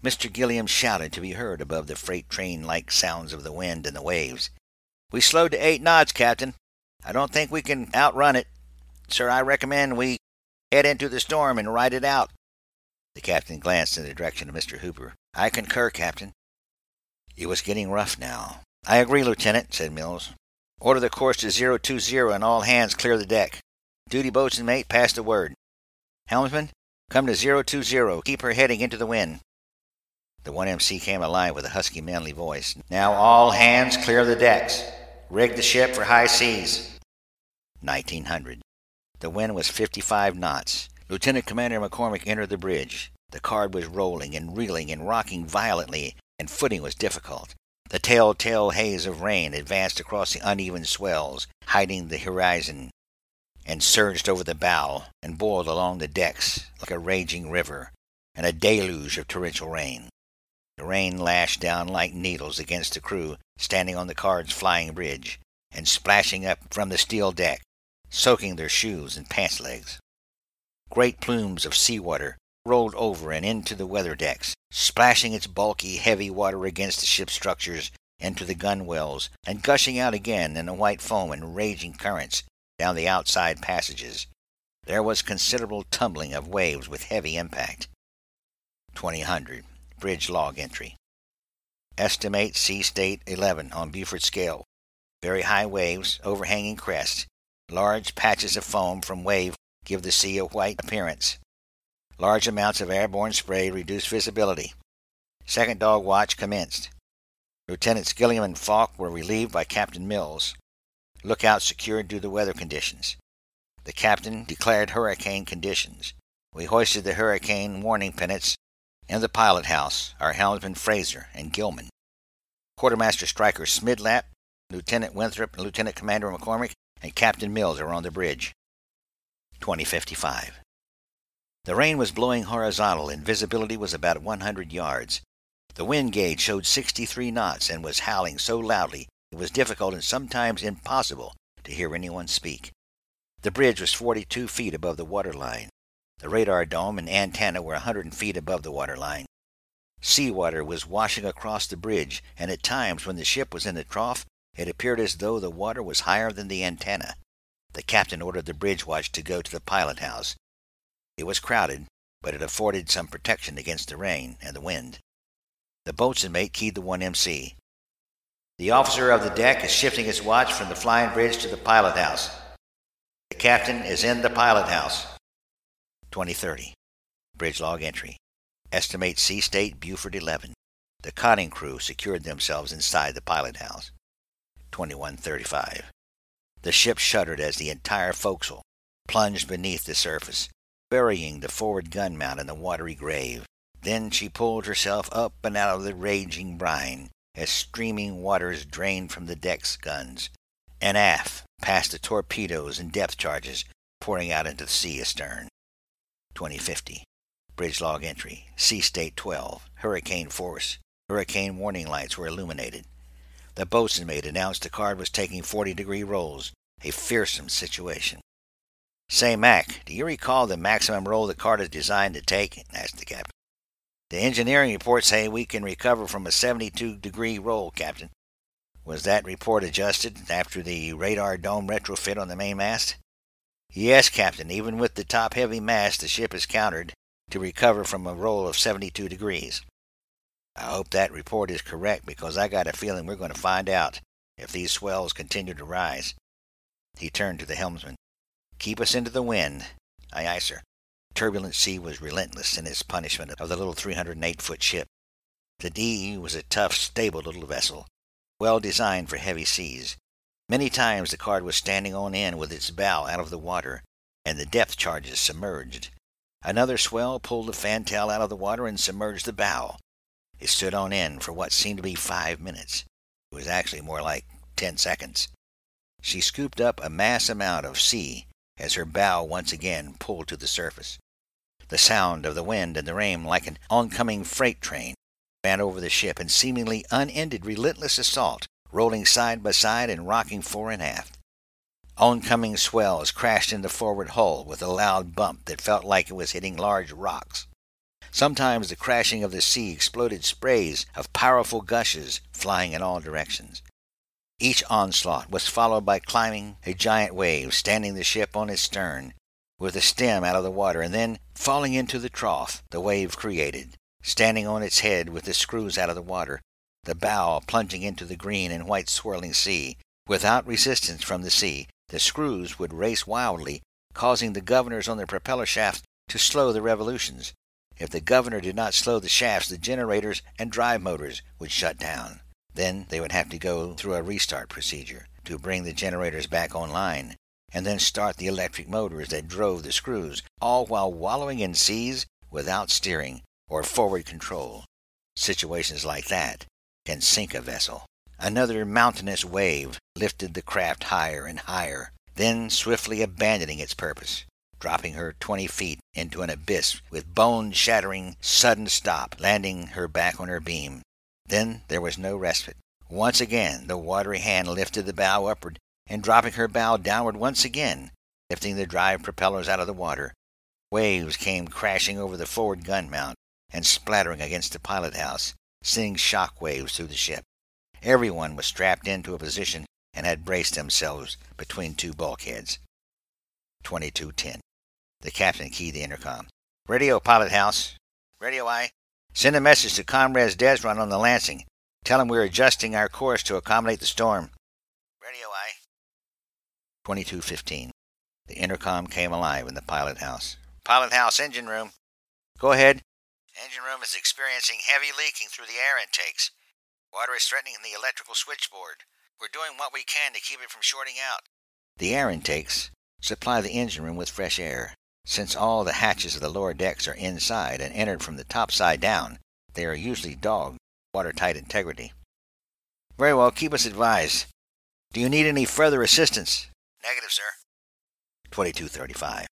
Mr. Gilliam shouted to be heard above the freight train like sounds of the wind and the waves. We slowed to eight knots, Captain. I don't think we can outrun it. Sir, I recommend we head into the storm and ride it out. The captain glanced in the direction of Mr. Hooper. I concur, Captain. It was getting rough now. I agree, Lieutenant, said Mills. Order the course to 020 and all hands clear the deck. Duty boatswain mate, pass the word. Helmsman, come to 020. Keep her heading into the wind. The 1MC came alive with a husky, manly voice. Now all hands clear the decks. Rig the ship for high seas. 1900. The wind was 55 knots. Lieutenant Commander McCormick entered the bridge. The card was rolling and reeling and rocking violently, and footing was difficult. The telltale haze of rain advanced across the uneven swells, hiding the horizon, and surged over the bow and boiled along the decks like a raging river and a deluge of torrential rain. The rain lashed down like needles against the crew standing on the card's flying bridge, and splashing up from the steel deck, soaking their shoes and pants legs. Great plumes of sea water rolled over and into the weather decks, splashing its bulky, heavy water against the ship's structures and to the gunwales, and gushing out again in a white foam and raging currents down the outside passages. There was considerable tumbling of waves with heavy impact. Twenty hundred. Bridge log entry. Estimate sea state 11 on Beaufort scale. Very high waves, overhanging crests. Large patches of foam from wave give the sea a white appearance. Large amounts of airborne spray reduced visibility. Second dog watch commenced. Lieutenants Gilliam and Falk were relieved by Captain Mills. Lookout secured due to weather conditions. The captain declared hurricane conditions. We hoisted the hurricane warning pennants in the pilot house our helmsman Fraser and Gilman. Quartermaster Stryker Smidlap, Lieutenant Winthrop, Lieutenant Commander McCormick, and Captain Mills are on the bridge. 2055. The rain was blowing horizontal and visibility was about 100 yards. The wind gauge showed 63 knots and was howling so loudly it was difficult and sometimes impossible to hear anyone speak. The bridge was 42 feet above the water line. The radar dome and antenna were a hundred feet above the waterline. Seawater was washing across the bridge, and at times when the ship was in the trough, it appeared as though the water was higher than the antenna. The captain ordered the bridge watch to go to the pilot house. It was crowded, but it afforded some protection against the rain and the wind. The boatswain mate keyed the 1MC. The officer of the deck is shifting his watch from the flying bridge to the pilot house. The captain is in the pilot house. 2030. Bridge log entry. Estimate sea state Beaufort 11. The conning crew secured themselves inside the pilot house. 2135. The ship shuddered as the entire forecastle plunged beneath the surface, burying the forward gun mount in the watery grave. Then she pulled herself up and out of the raging brine as streaming waters drained from the deck's guns, and aft past the torpedoes and depth charges pouring out into the sea astern. 2050. Bridge log entry. Sea state 12. Hurricane force. Hurricane warning lights were illuminated. The boatswain mate announced the card was taking 40 degree rolls. A fearsome situation. Say, Mac, do you recall the maximum roll the card is designed to take? asked the captain. The engineering reports say we can recover from a 72 degree roll, Captain. Was that report adjusted after the radar dome retrofit on the mainmast? Yes, Captain, even with the top heavy mast, the ship is countered to recover from a roll of 72 degrees. I hope that report is correct because I got a feeling we're going to find out if these swells continue to rise. He turned to the helmsman. Keep us into the wind. Aye, aye, sir. Turbulent sea was relentless in its punishment of the little 308 foot ship. The D was a tough, stable little vessel, well designed for heavy seas. Many times the card was standing on end with its bow out of the water, and the depth charges submerged. Another swell pulled the fantail out of the water and submerged the bow. It stood on end for what seemed to be five minutes. It was actually more like ten seconds. She scooped up a mass amount of sea as her bow once again pulled to the surface. The sound of the wind and the rain, like an oncoming freight train, ran over the ship in seemingly unended, relentless assault, rolling side by side and rocking fore and aft. Oncoming swells crashed in the forward hull with a loud bump that felt like it was hitting large rocks. Sometimes the crashing of the sea exploded sprays of powerful gushes flying in all directions. Each onslaught was followed by climbing a giant wave, standing the ship on its stern, with the stem out of the water, and then falling into the trough the wave created, standing on its head with the screws out of the water, the bow plunging into the green and white swirling sea. Without resistance from the sea, the screws would race wildly, causing the governors on the propeller shafts to slow the revolutions. If the governor did not slow the shafts, the generators and drive motors would shut down. Then they would have to go through a restart procedure to bring the generators back online, and then start the electric motors that drove the screws, all while wallowing in seas without steering or forward control. Situations like that can sink a vessel. Another mountainous wave lifted the craft higher and higher, then swiftly abandoning its purpose, dropping her twenty feet into an abyss with bone shattering sudden stop, landing her back on her beam. Then there was no respite. Once again the watery hand lifted the bow upward, and dropping her bow downward once again, lifting the drive propellers out of the water, waves came crashing over the forward gun mount and splattering against the pilot house, sending shock waves through the ship. Everyone was strapped into a position and had braced themselves between two bulkheads. 2210. The captain keyed the intercom. Radio, pilot house. Radio, aye. Send a message to Comrades Desron on the Lansing. Tell him we're adjusting our course to accommodate the storm. Radio aye. 2215. The intercom came alive in the pilot house. Pilot house, engine room. Go ahead. Engine room is experiencing heavy leaking through the air intakes. Water is threatening the electrical switchboard. We're doing what we can to keep it from shorting out. The air intakes supply the engine room with fresh air. Since all the hatches of the lower decks are inside and entered from the top side down, they are usually dogged watertight integrity. Very well, keep us advised. Do you need any further assistance? Negative, sir. 2235.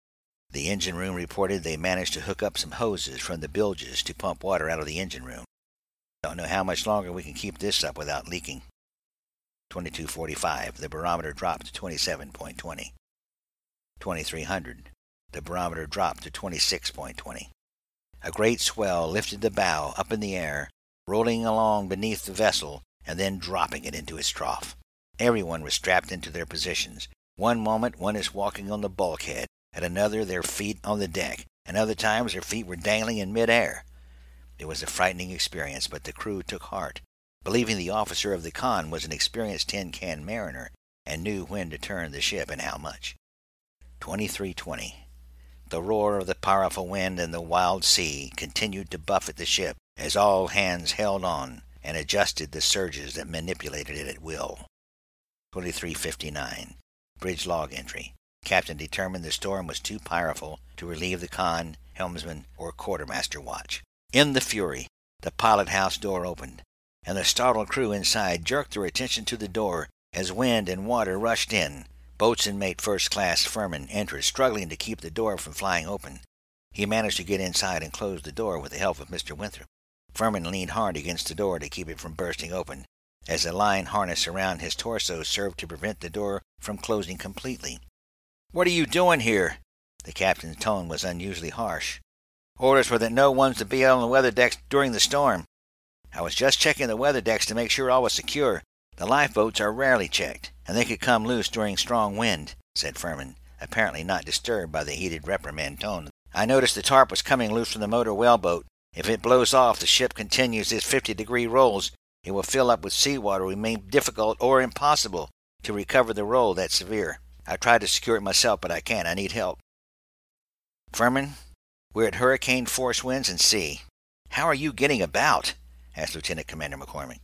The engine room reported they managed to hook up some hoses from the bilges to pump water out of the engine room. Don't know how much longer we can keep this up without leaking. 2245. The barometer dropped to 27.20. 2300 the barometer dropped to 26.20. A great swell lifted the bow up in the air, rolling along beneath the vessel and then dropping it into its trough. Everyone was strapped into their positions. One moment one is walking on the bulkhead, at another their feet on the deck, and other times their feet were dangling in midair. It was a frightening experience, but the crew took heart, believing the officer of the con was an experienced tin can mariner and knew when to turn the ship and how much. 2320. The roar of the powerful wind and the wild sea continued to buffet the ship as all hands held on and adjusted the surges that manipulated it at will. 2359. Bridge log entry. Captain determined the storm was too powerful to relieve the con, helmsman, or quartermaster watch. In the fury, the pilot house door opened, and the startled crew inside jerked their attention to the door as wind and water rushed in, Boatswain mate First Class Furman entered, struggling to keep the door from flying open. He managed to get inside and close the door with the help of Mr. Winthrop. Furman leaned hard against the door to keep it from bursting open, as the line harness around his torso served to prevent the door from closing completely. What are you doing here? The captain's tone was unusually harsh. Orders were that no one's to be on the weather decks during the storm. I was just checking the weather decks to make sure all was secure. The lifeboats are rarely checked and they could come loose during strong wind, said Furman, apparently not disturbed by the heated reprimand tone. I noticed the tarp was coming loose from the motor whaleboat. If it blows off, the ship continues its 50 degree rolls. It will fill up with seawater and remain difficult or impossible to recover the roll that severe. I tried to secure it myself, but I can't. I need help. Furman, we're at hurricane force winds and sea. How are you getting about? asked Lieutenant Commander McCormick.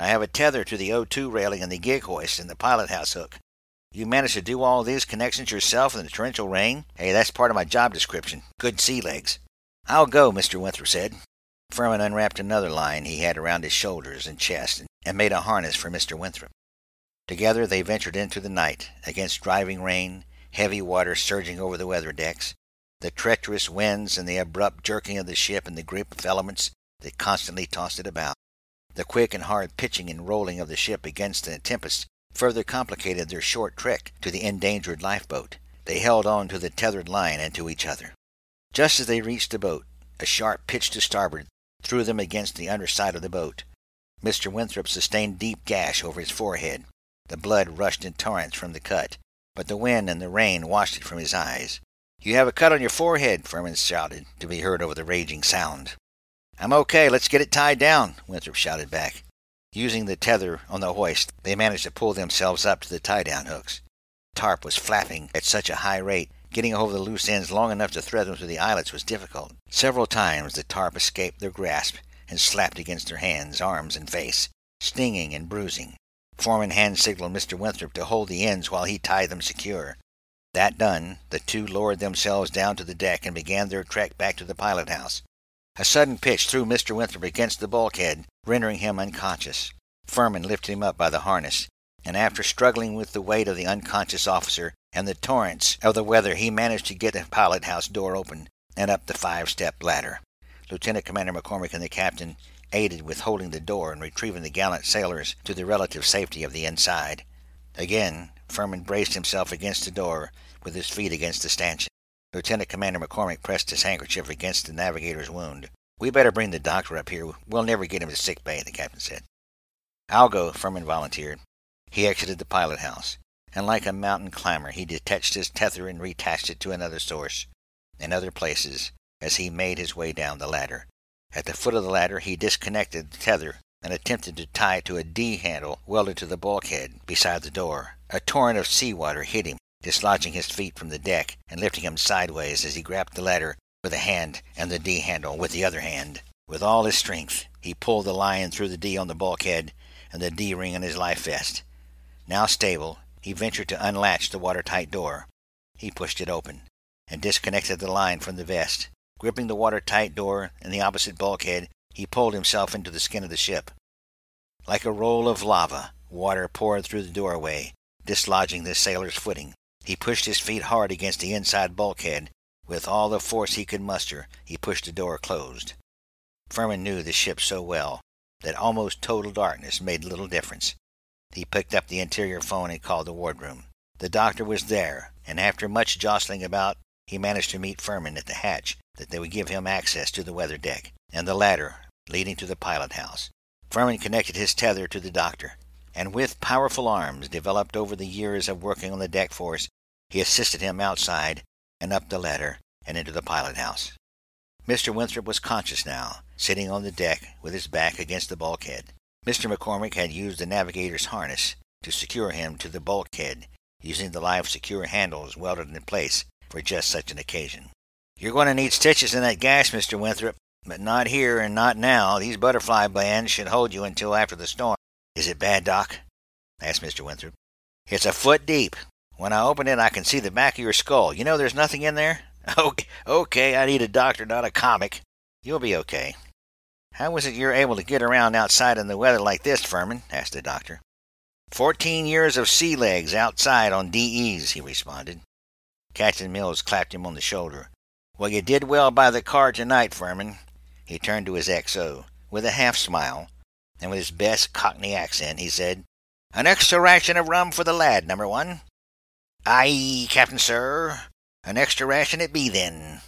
I have a tether to the O2 railing and the gig hoist and the pilot house hook. You managed to do all these connections yourself in the torrential rain? Hey, that's part of my job description. Good sea legs. I'll go, Mr. Winthrop said. Furman unwrapped another line he had around his shoulders and chest and made a harness for Mr. Winthrop. Together they ventured into the night, against driving rain, heavy water surging over the weather decks, the treacherous winds and the abrupt jerking of the ship in the grip of elements that constantly tossed it about. The quick and hard pitching and rolling of the ship against the tempest further complicated their short trek to the endangered lifeboat. They held on to the tethered line and to each other. Just as they reached the boat, a sharp pitch to starboard threw them against the underside of the boat. Mr. Winthrop sustained a deep gash over his forehead. The blood rushed in torrents from the cut, but the wind and the rain washed it from his eyes. You have a cut on your forehead, Furman shouted, to be heard over the raging sound. I'm okay, let's get it tied down, Winthrop shouted back. Using the tether on the hoist, they managed to pull themselves up to the tie down hooks. Tarp was flapping at such a high rate, getting over the loose ends long enough to thread them through the eyelets was difficult. Several times the tarp escaped their grasp and slapped against their hands, arms, and face, stinging and bruising. Furman hand signaled Mr. Winthrop to hold the ends while he tied them secure. That done, the two lowered themselves down to the deck and began their trek back to the pilot house. A sudden pitch threw Mr. Winthrop against the bulkhead, rendering him unconscious. Furman lifted him up by the harness, and after struggling with the weight of the unconscious officer and the torrents of the weather, he managed to get the pilot house door open and up the five step ladder. Lieutenant Commander McCormick and the captain aided with holding the door and retrieving the gallant sailors to the relative safety of the inside. Again, Furman braced himself against the door with his feet against the stanchion. Lieutenant Commander McCormick pressed his handkerchief against the navigator's wound. We better bring the doctor up here. We'll never get him to sick bay, the captain said. I'll go, Furman volunteered. He exited the pilot house, and like a mountain climber, he detached his tether and reattached it to another source, and other places, as he made his way down the ladder. At the foot of the ladder, he disconnected the tether and attempted to tie it to a D handle welded to the bulkhead beside the door. A torrent of seawater hit him, dislodging his feet from the deck and lifting him sideways as he grabbed the ladder with a hand and the D handle with the other hand. With all his strength, he pulled the line through the D on the bulkhead and the D ring on his life vest. Now stable, he ventured to unlatch the watertight door. He pushed it open and disconnected the line from the vest. Gripping the watertight door and the opposite bulkhead, he pulled himself into the skin of the ship. Like a roll of lava, water poured through the doorway, dislodging the sailor's footing. He pushed his feet hard against the inside bulkhead. With all the force he could muster, he pushed the door closed. Furman knew the ship so well that almost total darkness made little difference. He picked up the interior phone and called the wardroom. The doctor was there, and after much jostling about, he managed to meet Furman at the hatch that they would give him access to the weather deck and the ladder leading to the pilot house. Furman connected his tether to the doctor, and with powerful arms developed over the years of working on the deck force, he assisted him outside and up the ladder and into the pilot house. Mr. Winthrop was conscious now, sitting on the deck with his back against the bulkhead. Mr. McCormick had used the navigator's harness to secure him to the bulkhead, using the live secure handles welded in place for just such an occasion. You're going to need stitches in that gash, Mr. Winthrop, but not here and not now. These butterfly bands should hold you until after the storm. Is it bad, Doc? asked Mr. Winthrop. It's a foot deep. When I open it, I can see the back of your skull. You know there's nothing in there? Okay, okay, I need a doctor, not a comic. You'll be okay. How was it you're able to get around outside in the weather like this, Furman? asked the doctor. Fourteen years of sea legs outside on DEs, he responded. Captain Mills clapped him on the shoulder. Well, you did well by the Card tonight, Furman. He turned to his XO with a half smile, and with his best Cockney accent, he said, An extra ration of rum for the lad, number one. Aye, Captain, sir. An extra ration it be, then.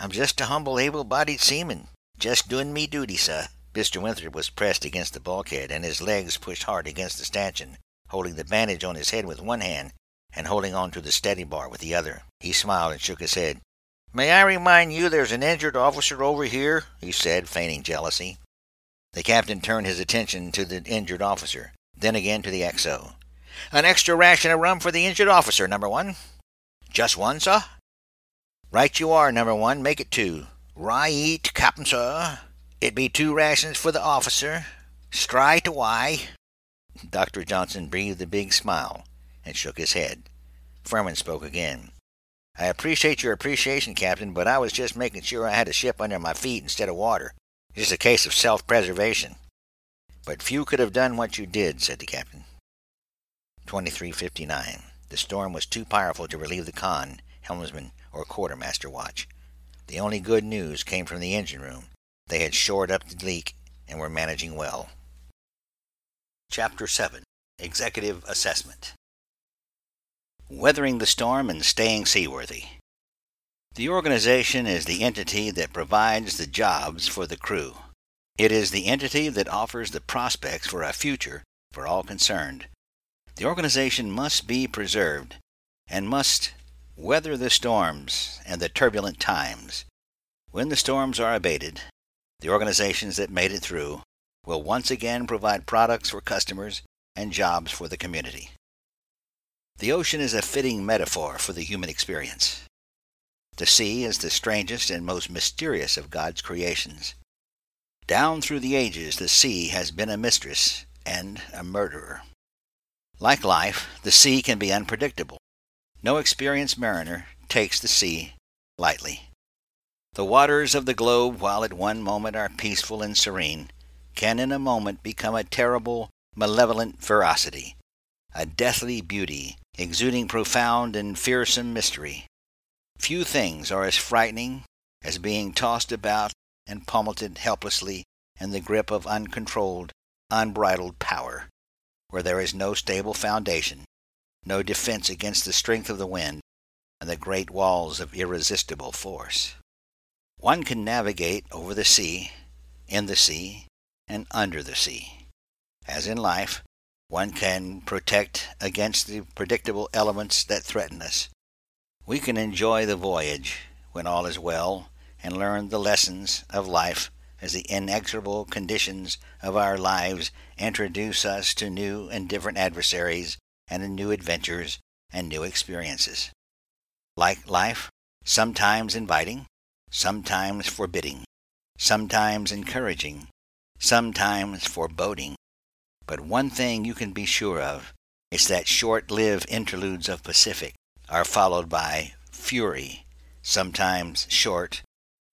I'm just a humble, able-bodied seaman, just doing me duty, sir. Mr. Winthrop was pressed against the bulkhead, and his legs pushed hard against the stanchion, holding the bandage on his head with one hand and holding on to the steady bar with the other. He smiled and shook his head. May I remind you there's an injured officer over here? he said, feigning jealousy. The captain turned his attention to the injured officer, then again to the XO. An extra ration of rum for the injured officer, number one. Just one, sir? Right you are, number one. Make it two. Right, Captain, sir. It be two rations for the officer. Straight away. Dr. Johnson breathed a big smile and shook his head. Furman spoke again. I appreciate your appreciation, Captain, but I was just making sure I had a ship under my feet instead of water. Just a case of self preservation. But few could have done what you did, said the captain. 2359. The storm was too powerful to relieve the con, helmsman, or quartermaster watch. The only good news came from the engine room. They had shored up the leak and were managing well. Chapter 7 Executive Assessment Weathering the storm and staying seaworthy. The organization is the entity that provides the jobs for the crew. It is the entity that offers the prospects for a future for all concerned. The organization must be preserved and must weather the storms and the turbulent times. When the storms are abated, the organizations that made it through will once again provide products for customers and jobs for the community. The ocean is a fitting metaphor for the human experience. The sea is the strangest and most mysterious of God's creations. Down through the ages, the sea has been a mistress and a murderer. Like life, the sea can be unpredictable. No experienced mariner takes the sea lightly. The waters of the globe, while at one moment are peaceful and serene, can in a moment become a terrible, malevolent ferocity, a deathly beauty exuding profound and fearsome mystery. Few things are as frightening as being tossed about and pummeled helplessly in the grip of uncontrolled, unbridled power where there is no stable foundation, no defense against the strength of the wind and the great walls of irresistible force. One can navigate over the sea, in the sea, and under the sea. As in life, one can protect against the predictable elements that threaten us. We can enjoy the voyage when all is well and learn the lessons of life as the inexorable conditions of our lives introduce us to new and different adversaries and new adventures and new experiences. Like life, sometimes inviting, sometimes forbidding, sometimes encouraging, sometimes foreboding. But one thing you can be sure of is that short lived interludes of Pacific are followed by fury, sometimes short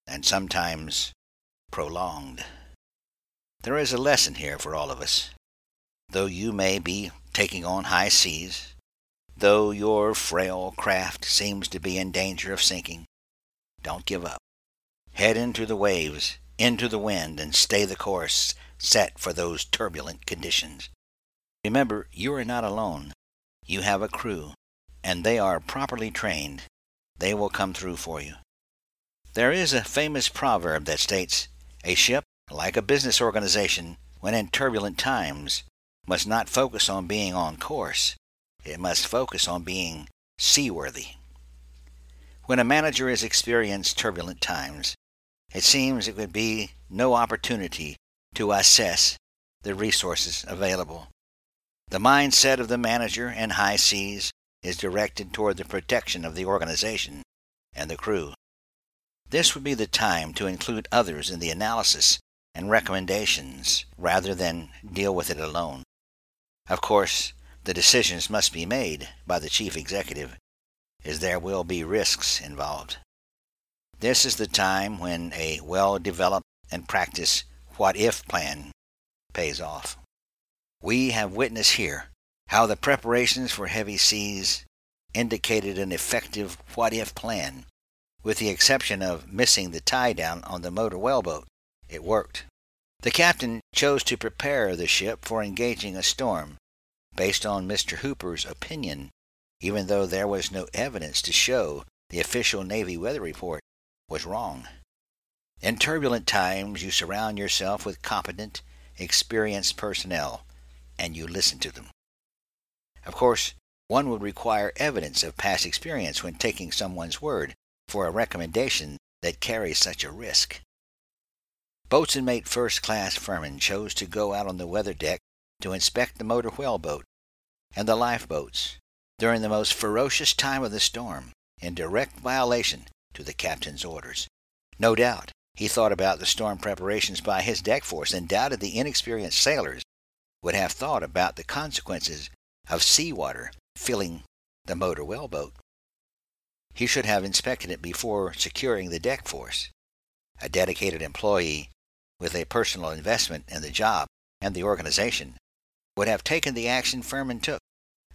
and sometimes prolonged. There is a lesson here for all of us. Though you may be taking on high seas, though your frail craft seems to be in danger of sinking, don't give up. Head into the waves, into the wind, and stay the course set for those turbulent conditions. Remember, you are not alone. You have a crew, and they are properly trained. They will come through for you. There is a famous proverb that states, a ship, like a business organization, when in turbulent times, must not focus on being on course. It must focus on being seaworthy. When a manager has experienced turbulent times, it seems it would be no opportunity to assess the resources available. The mindset of the manager in high seas is directed toward the protection of the organization and the crew. This would be the time to include others in the analysis and recommendations rather than deal with it alone. Of course, the decisions must be made by the chief executive, as there will be risks involved. This is the time when a well developed and practiced what if plan pays off. We have witnessed here how the preparations for heavy seas indicated an effective what if plan with the exception of missing the tie down on the motor whaleboat. It worked. The captain chose to prepare the ship for engaging a storm, based on Mr. Hooper's opinion, even though there was no evidence to show the official Navy weather report was wrong. In turbulent times, you surround yourself with competent, experienced personnel, and you listen to them. Of course, one would require evidence of past experience when taking someone's word, for a recommendation that carries such a risk. Boatswain Mate First Class Furman chose to go out on the weather deck to inspect the motor whaleboat and the lifeboats during the most ferocious time of the storm, in direct violation to the captain's orders. No doubt he thought about the storm preparations by his deck force and doubted the inexperienced sailors would have thought about the consequences of sea water filling the motor whaleboat. He should have inspected it before securing the deck force. A dedicated employee with a personal investment in the job and the organization would have taken the action Furman took.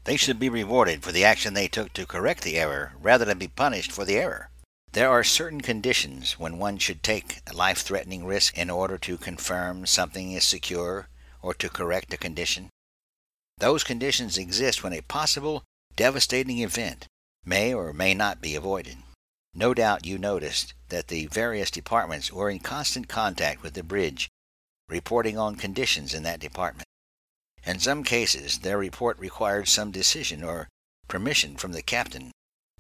They should be rewarded for the action they took to correct the error rather than be punished for the error. There are certain conditions when one should take a life threatening risk in order to confirm something is secure or to correct a condition. Those conditions exist when a possible devastating event may or may not be avoided. No doubt you noticed that the various departments were in constant contact with the bridge, reporting on conditions in that department. In some cases, their report required some decision or permission from the captain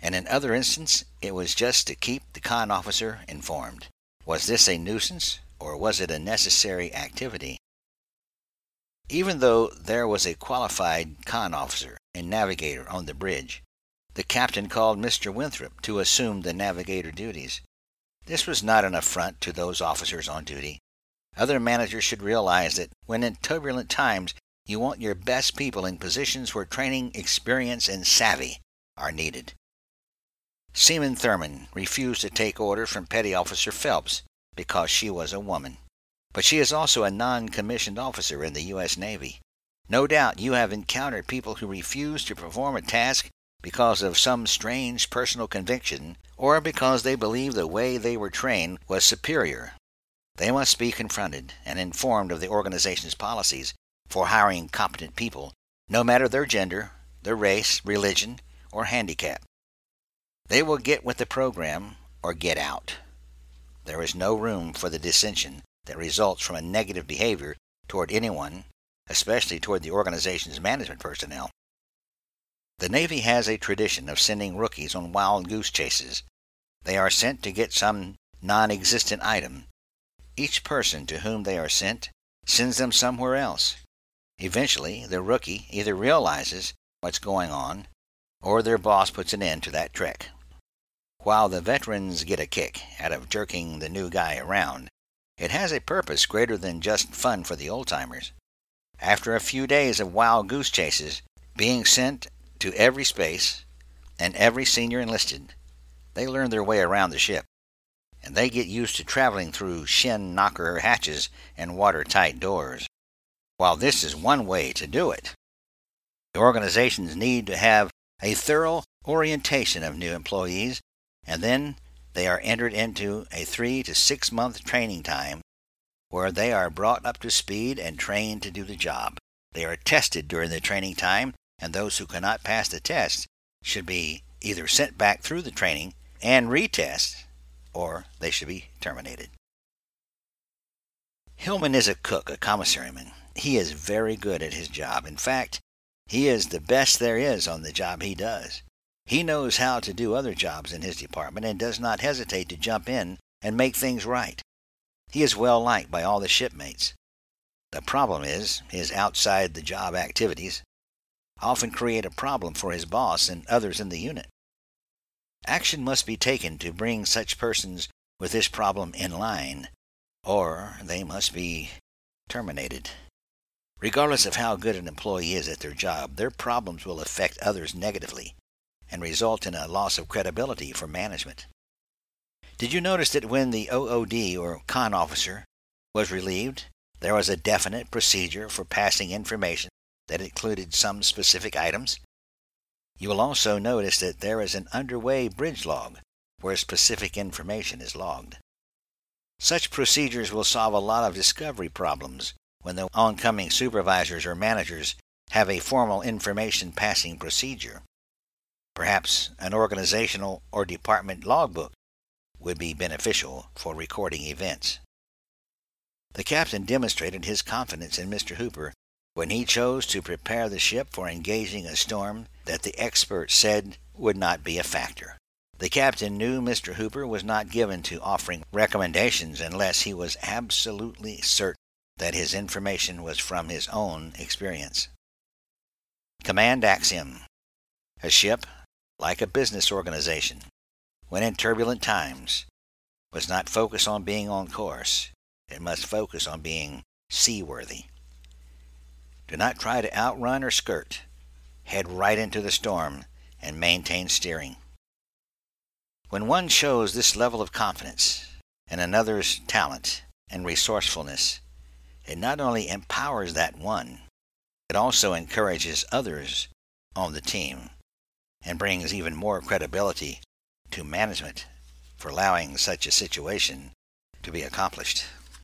and in other instances it was just to keep the con officer informed. Was this a nuisance, or was it a necessary activity? Even though there was a qualified con officer and navigator on the bridge, the captain called Mr. Winthrop to assume the navigator duties. This was not an affront to those officers on duty. Other managers should realize that when in turbulent times you want your best people in positions where training, experience, and savvy are needed. Seaman Thurman refused to take orders from Petty Officer Phelps because she was a woman. But she is also a non commissioned officer in the U.S. Navy. No doubt you have encountered people who refuse to perform a task because of some strange personal conviction or because they believe the way they were trained was superior. They must be confronted and informed of the organization's policies for hiring competent people, no matter their gender, their race, religion, or handicap. They will get with the program or get out. There is no room for the dissension that results from a negative behavior toward anyone, especially toward the organization's management personnel. The Navy has a tradition of sending rookies on wild goose chases. They are sent to get some non existent item. Each person to whom they are sent sends them somewhere else. Eventually, the rookie either realizes what's going on or their boss puts an end to that trick. While the veterans get a kick out of jerking the new guy around, it has a purpose greater than just fun for the old timers. After a few days of wild goose chases, being sent to every space, and every senior enlisted, they learn their way around the ship, and they get used to traveling through shin knocker hatches and watertight doors. While this is one way to do it, the organizations need to have a thorough orientation of new employees and then they are entered into a three to six month training time where they are brought up to speed and trained to do the job. They are tested during the training time, and those who cannot pass the test should be either sent back through the training and retest, or they should be terminated. Hillman is a cook, a commissaryman. He is very good at his job. In fact, he is the best there is on the job he does. He knows how to do other jobs in his department and does not hesitate to jump in and make things right. He is well liked by all the shipmates. The problem is his outside the job activities often create a problem for his boss and others in the unit. Action must be taken to bring such persons with this problem in line, or they must be terminated. Regardless of how good an employee is at their job, their problems will affect others negatively and result in a loss of credibility for management. Did you notice that when the OOD or con officer was relieved, there was a definite procedure for passing information that included some specific items? You will also notice that there is an underway bridge log where specific information is logged. Such procedures will solve a lot of discovery problems when the oncoming supervisors or managers have a formal information passing procedure. Perhaps an organizational or department logbook would be beneficial for recording events. The captain demonstrated his confidence in Mr. Hooper when he chose to prepare the ship for engaging a storm that the experts said would not be a factor. The captain knew Mr. Hooper was not given to offering recommendations unless he was absolutely certain that his information was from his own experience. Command axiom A ship like a business organization, when in turbulent times, must not focus on being on course. It must focus on being seaworthy. Do not try to outrun or skirt. head right into the storm, and maintain steering. When one shows this level of confidence in another's talent and resourcefulness, it not only empowers that one, it also encourages others on the team and brings even more credibility to management for allowing such a situation to be accomplished.